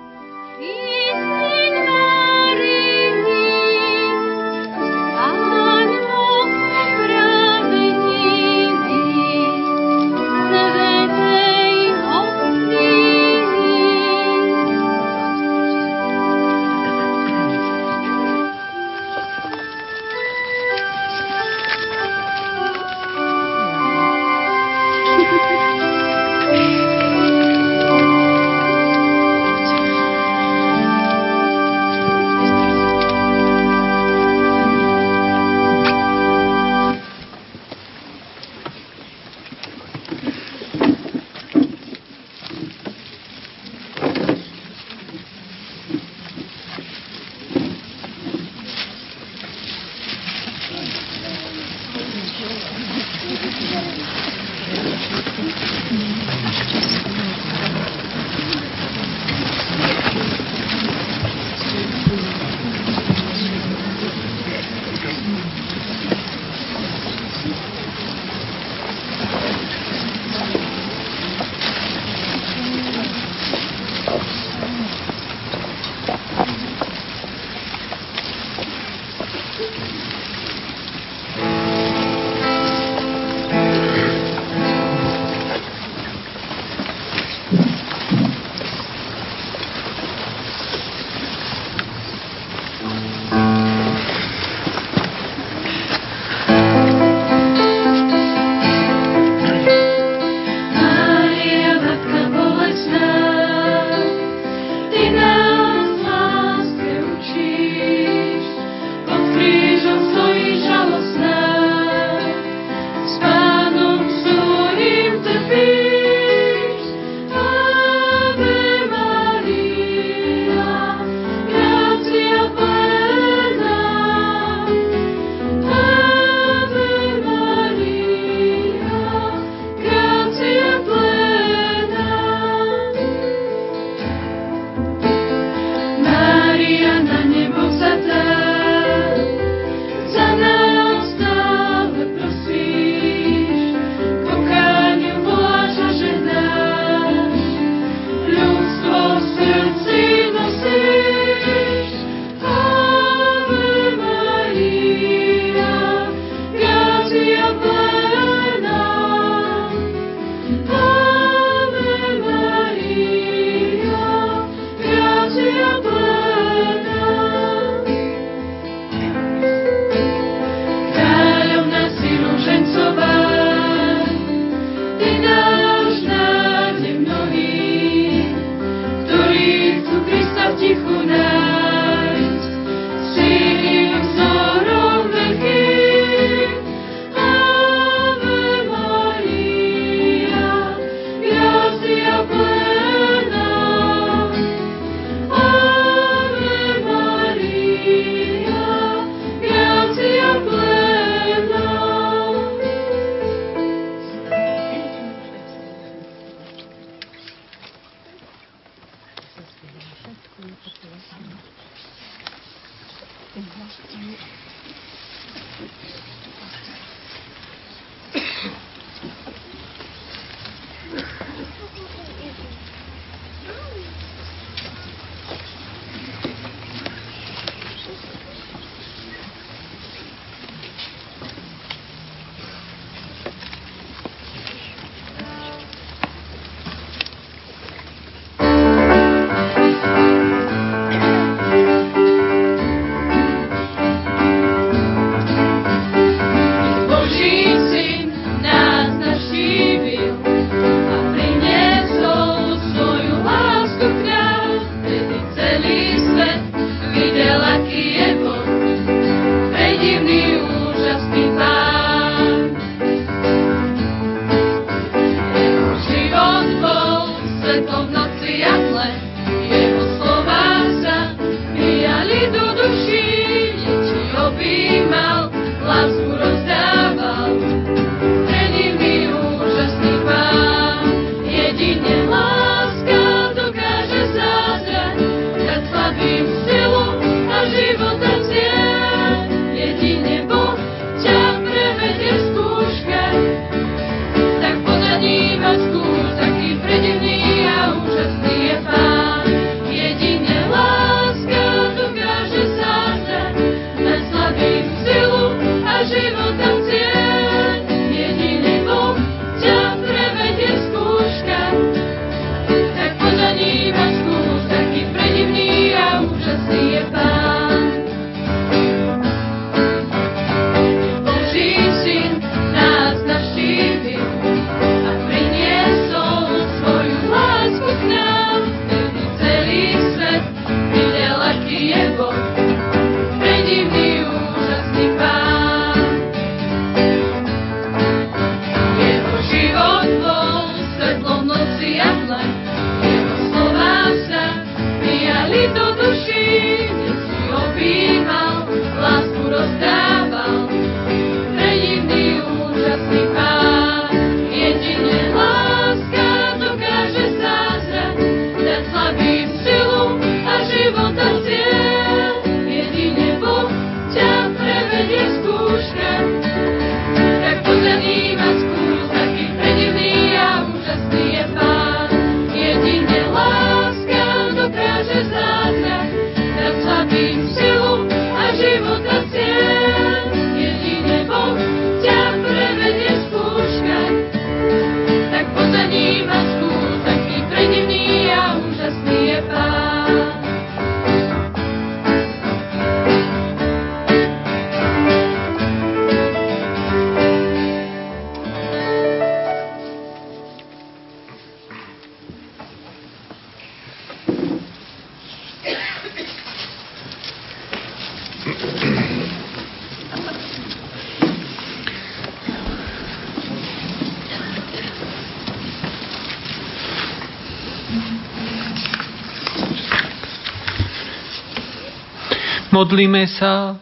Modlíme sa,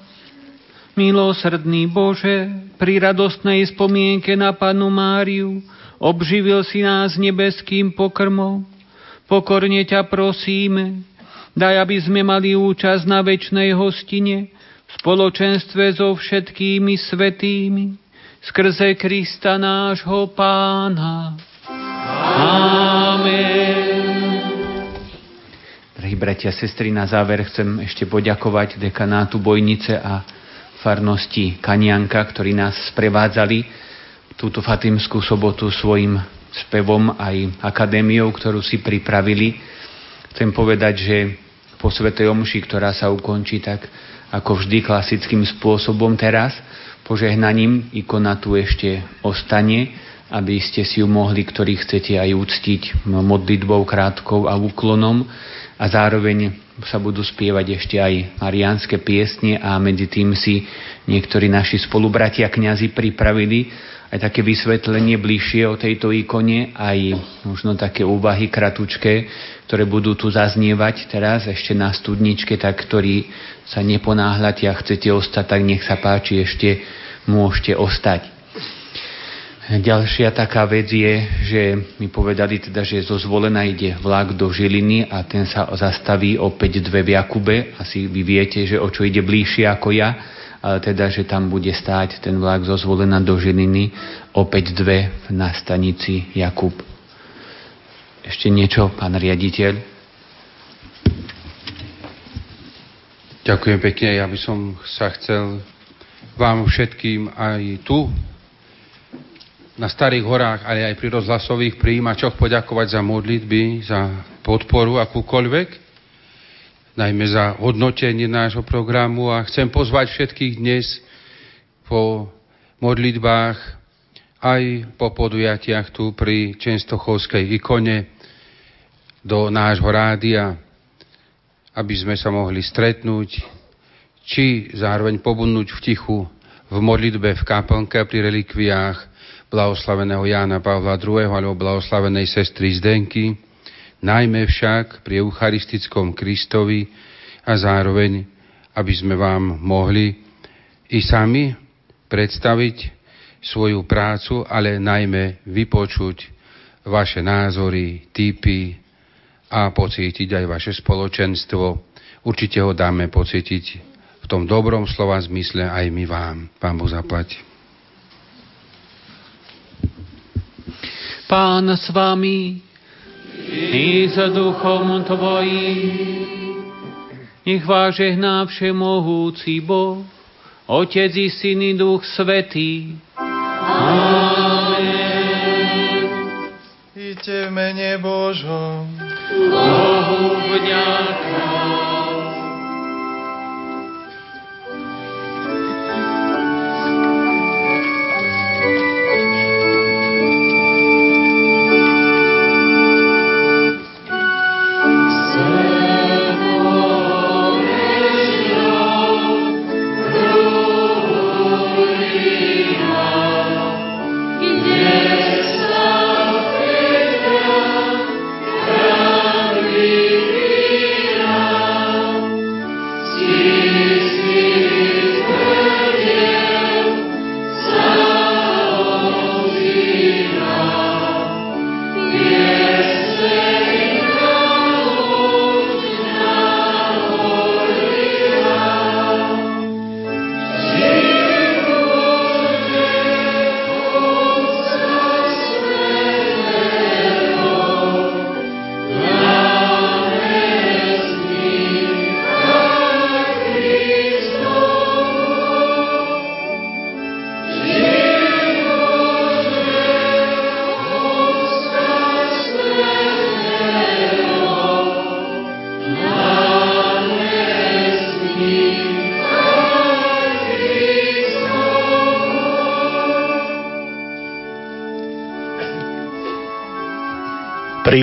milosrdný Bože, pri radostnej spomienke na Panu Máriu, obživil si nás nebeským pokrmom. Pokorne ťa prosíme, daj, aby sme mali účasť na väčšnej hostine, v spoločenstve so všetkými svetými, skrze Krista nášho Pána. Amen. Bratia a sestry, na záver chcem ešte poďakovať dekanátu Bojnice a farnosti Kanianka, ktorí nás sprevádzali túto Fatimskú sobotu svojim spevom aj akadémiou, ktorú si pripravili. Chcem povedať, že po Svetej Omši, ktorá sa ukončí tak ako vždy klasickým spôsobom teraz, požehnaním ikona tu ešte ostane, aby ste si ju mohli, ktorí chcete aj uctiť modlitbou krátkou a úklonom a zároveň sa budú spievať ešte aj mariánske piesne a medzi tým si niektorí naši spolubratia kňazi pripravili aj také vysvetlenie bližšie o tejto ikone, aj možno také úvahy kratučké, ktoré budú tu zaznievať teraz ešte na studničke, tak ktorí sa neponáhľate a chcete ostať, tak nech sa páči, ešte môžete ostať. Ďalšia taká vec je, že mi povedali teda, že zo zvolená ide vlak do Žiliny a ten sa zastaví opäť dve v Jakube. Asi vy viete, že o čo ide bližšie ako ja, ale teda, že tam bude stáť ten vlak zo zvolená do Žiliny opäť dve na stanici Jakub. Ešte niečo, pán riaditeľ? Ďakujem pekne. Ja by som sa chcel vám všetkým aj tu na Starých horách, ale aj pri rozhlasových príjimačoch poďakovať za modlitby, za podporu akúkoľvek, najmä za hodnotenie nášho programu. A chcem pozvať všetkých dnes po modlitbách aj po podujatiach tu pri Čenstochovskej ikone do nášho rádia, aby sme sa mohli stretnúť, či zároveň pobudnúť v tichu v modlitbe v kaplnke pri relikviách blahoslaveného Jána Pavla II. alebo blahoslavenej sestry Zdenky, najmä však pri Eucharistickom Kristovi a zároveň, aby sme vám mohli i sami predstaviť svoju prácu, ale najmä vypočuť vaše názory, typy a pocítiť aj vaše spoločenstvo. Určite ho dáme pocítiť v tom dobrom slova zmysle aj my vám. Pán Boh zaplať. Pán s vami i s duchom tvojim. Nech vás žehná všemohúci Boh, Otec i Syn i Duch Svetý. Amen. Iďte v mene Božom. Bohu vďaka.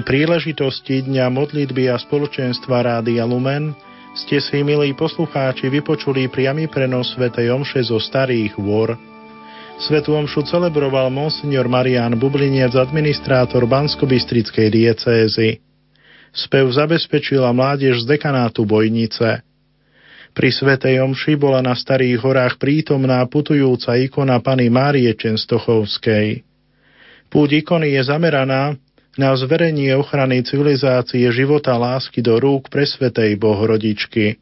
Príležitosti Dňa modlitby a spoločenstva Rádia Lumen ste si, milí poslucháči, vypočuli priamy prenos Sv. Omše zo Starých Hvor. Svetu Omšu celebroval monsignor Marian Bublinec, administrátor Bansko-Bystrickej diecézy. Spev zabezpečila mládež z dekanátu Bojnice. Pri Svetej Omši bola na Starých horách prítomná putujúca ikona Pany Márie Čenstochovskej. Púť ikony je zameraná na zverenie ochrany civilizácie života lásky do rúk presvetej Bohorodičky.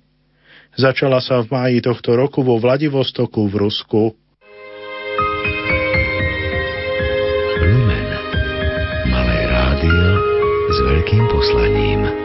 Začala sa v máji tohto roku vo Vladivostoku v Rusku. Lumen. Malé rádio s veľkým poslaním.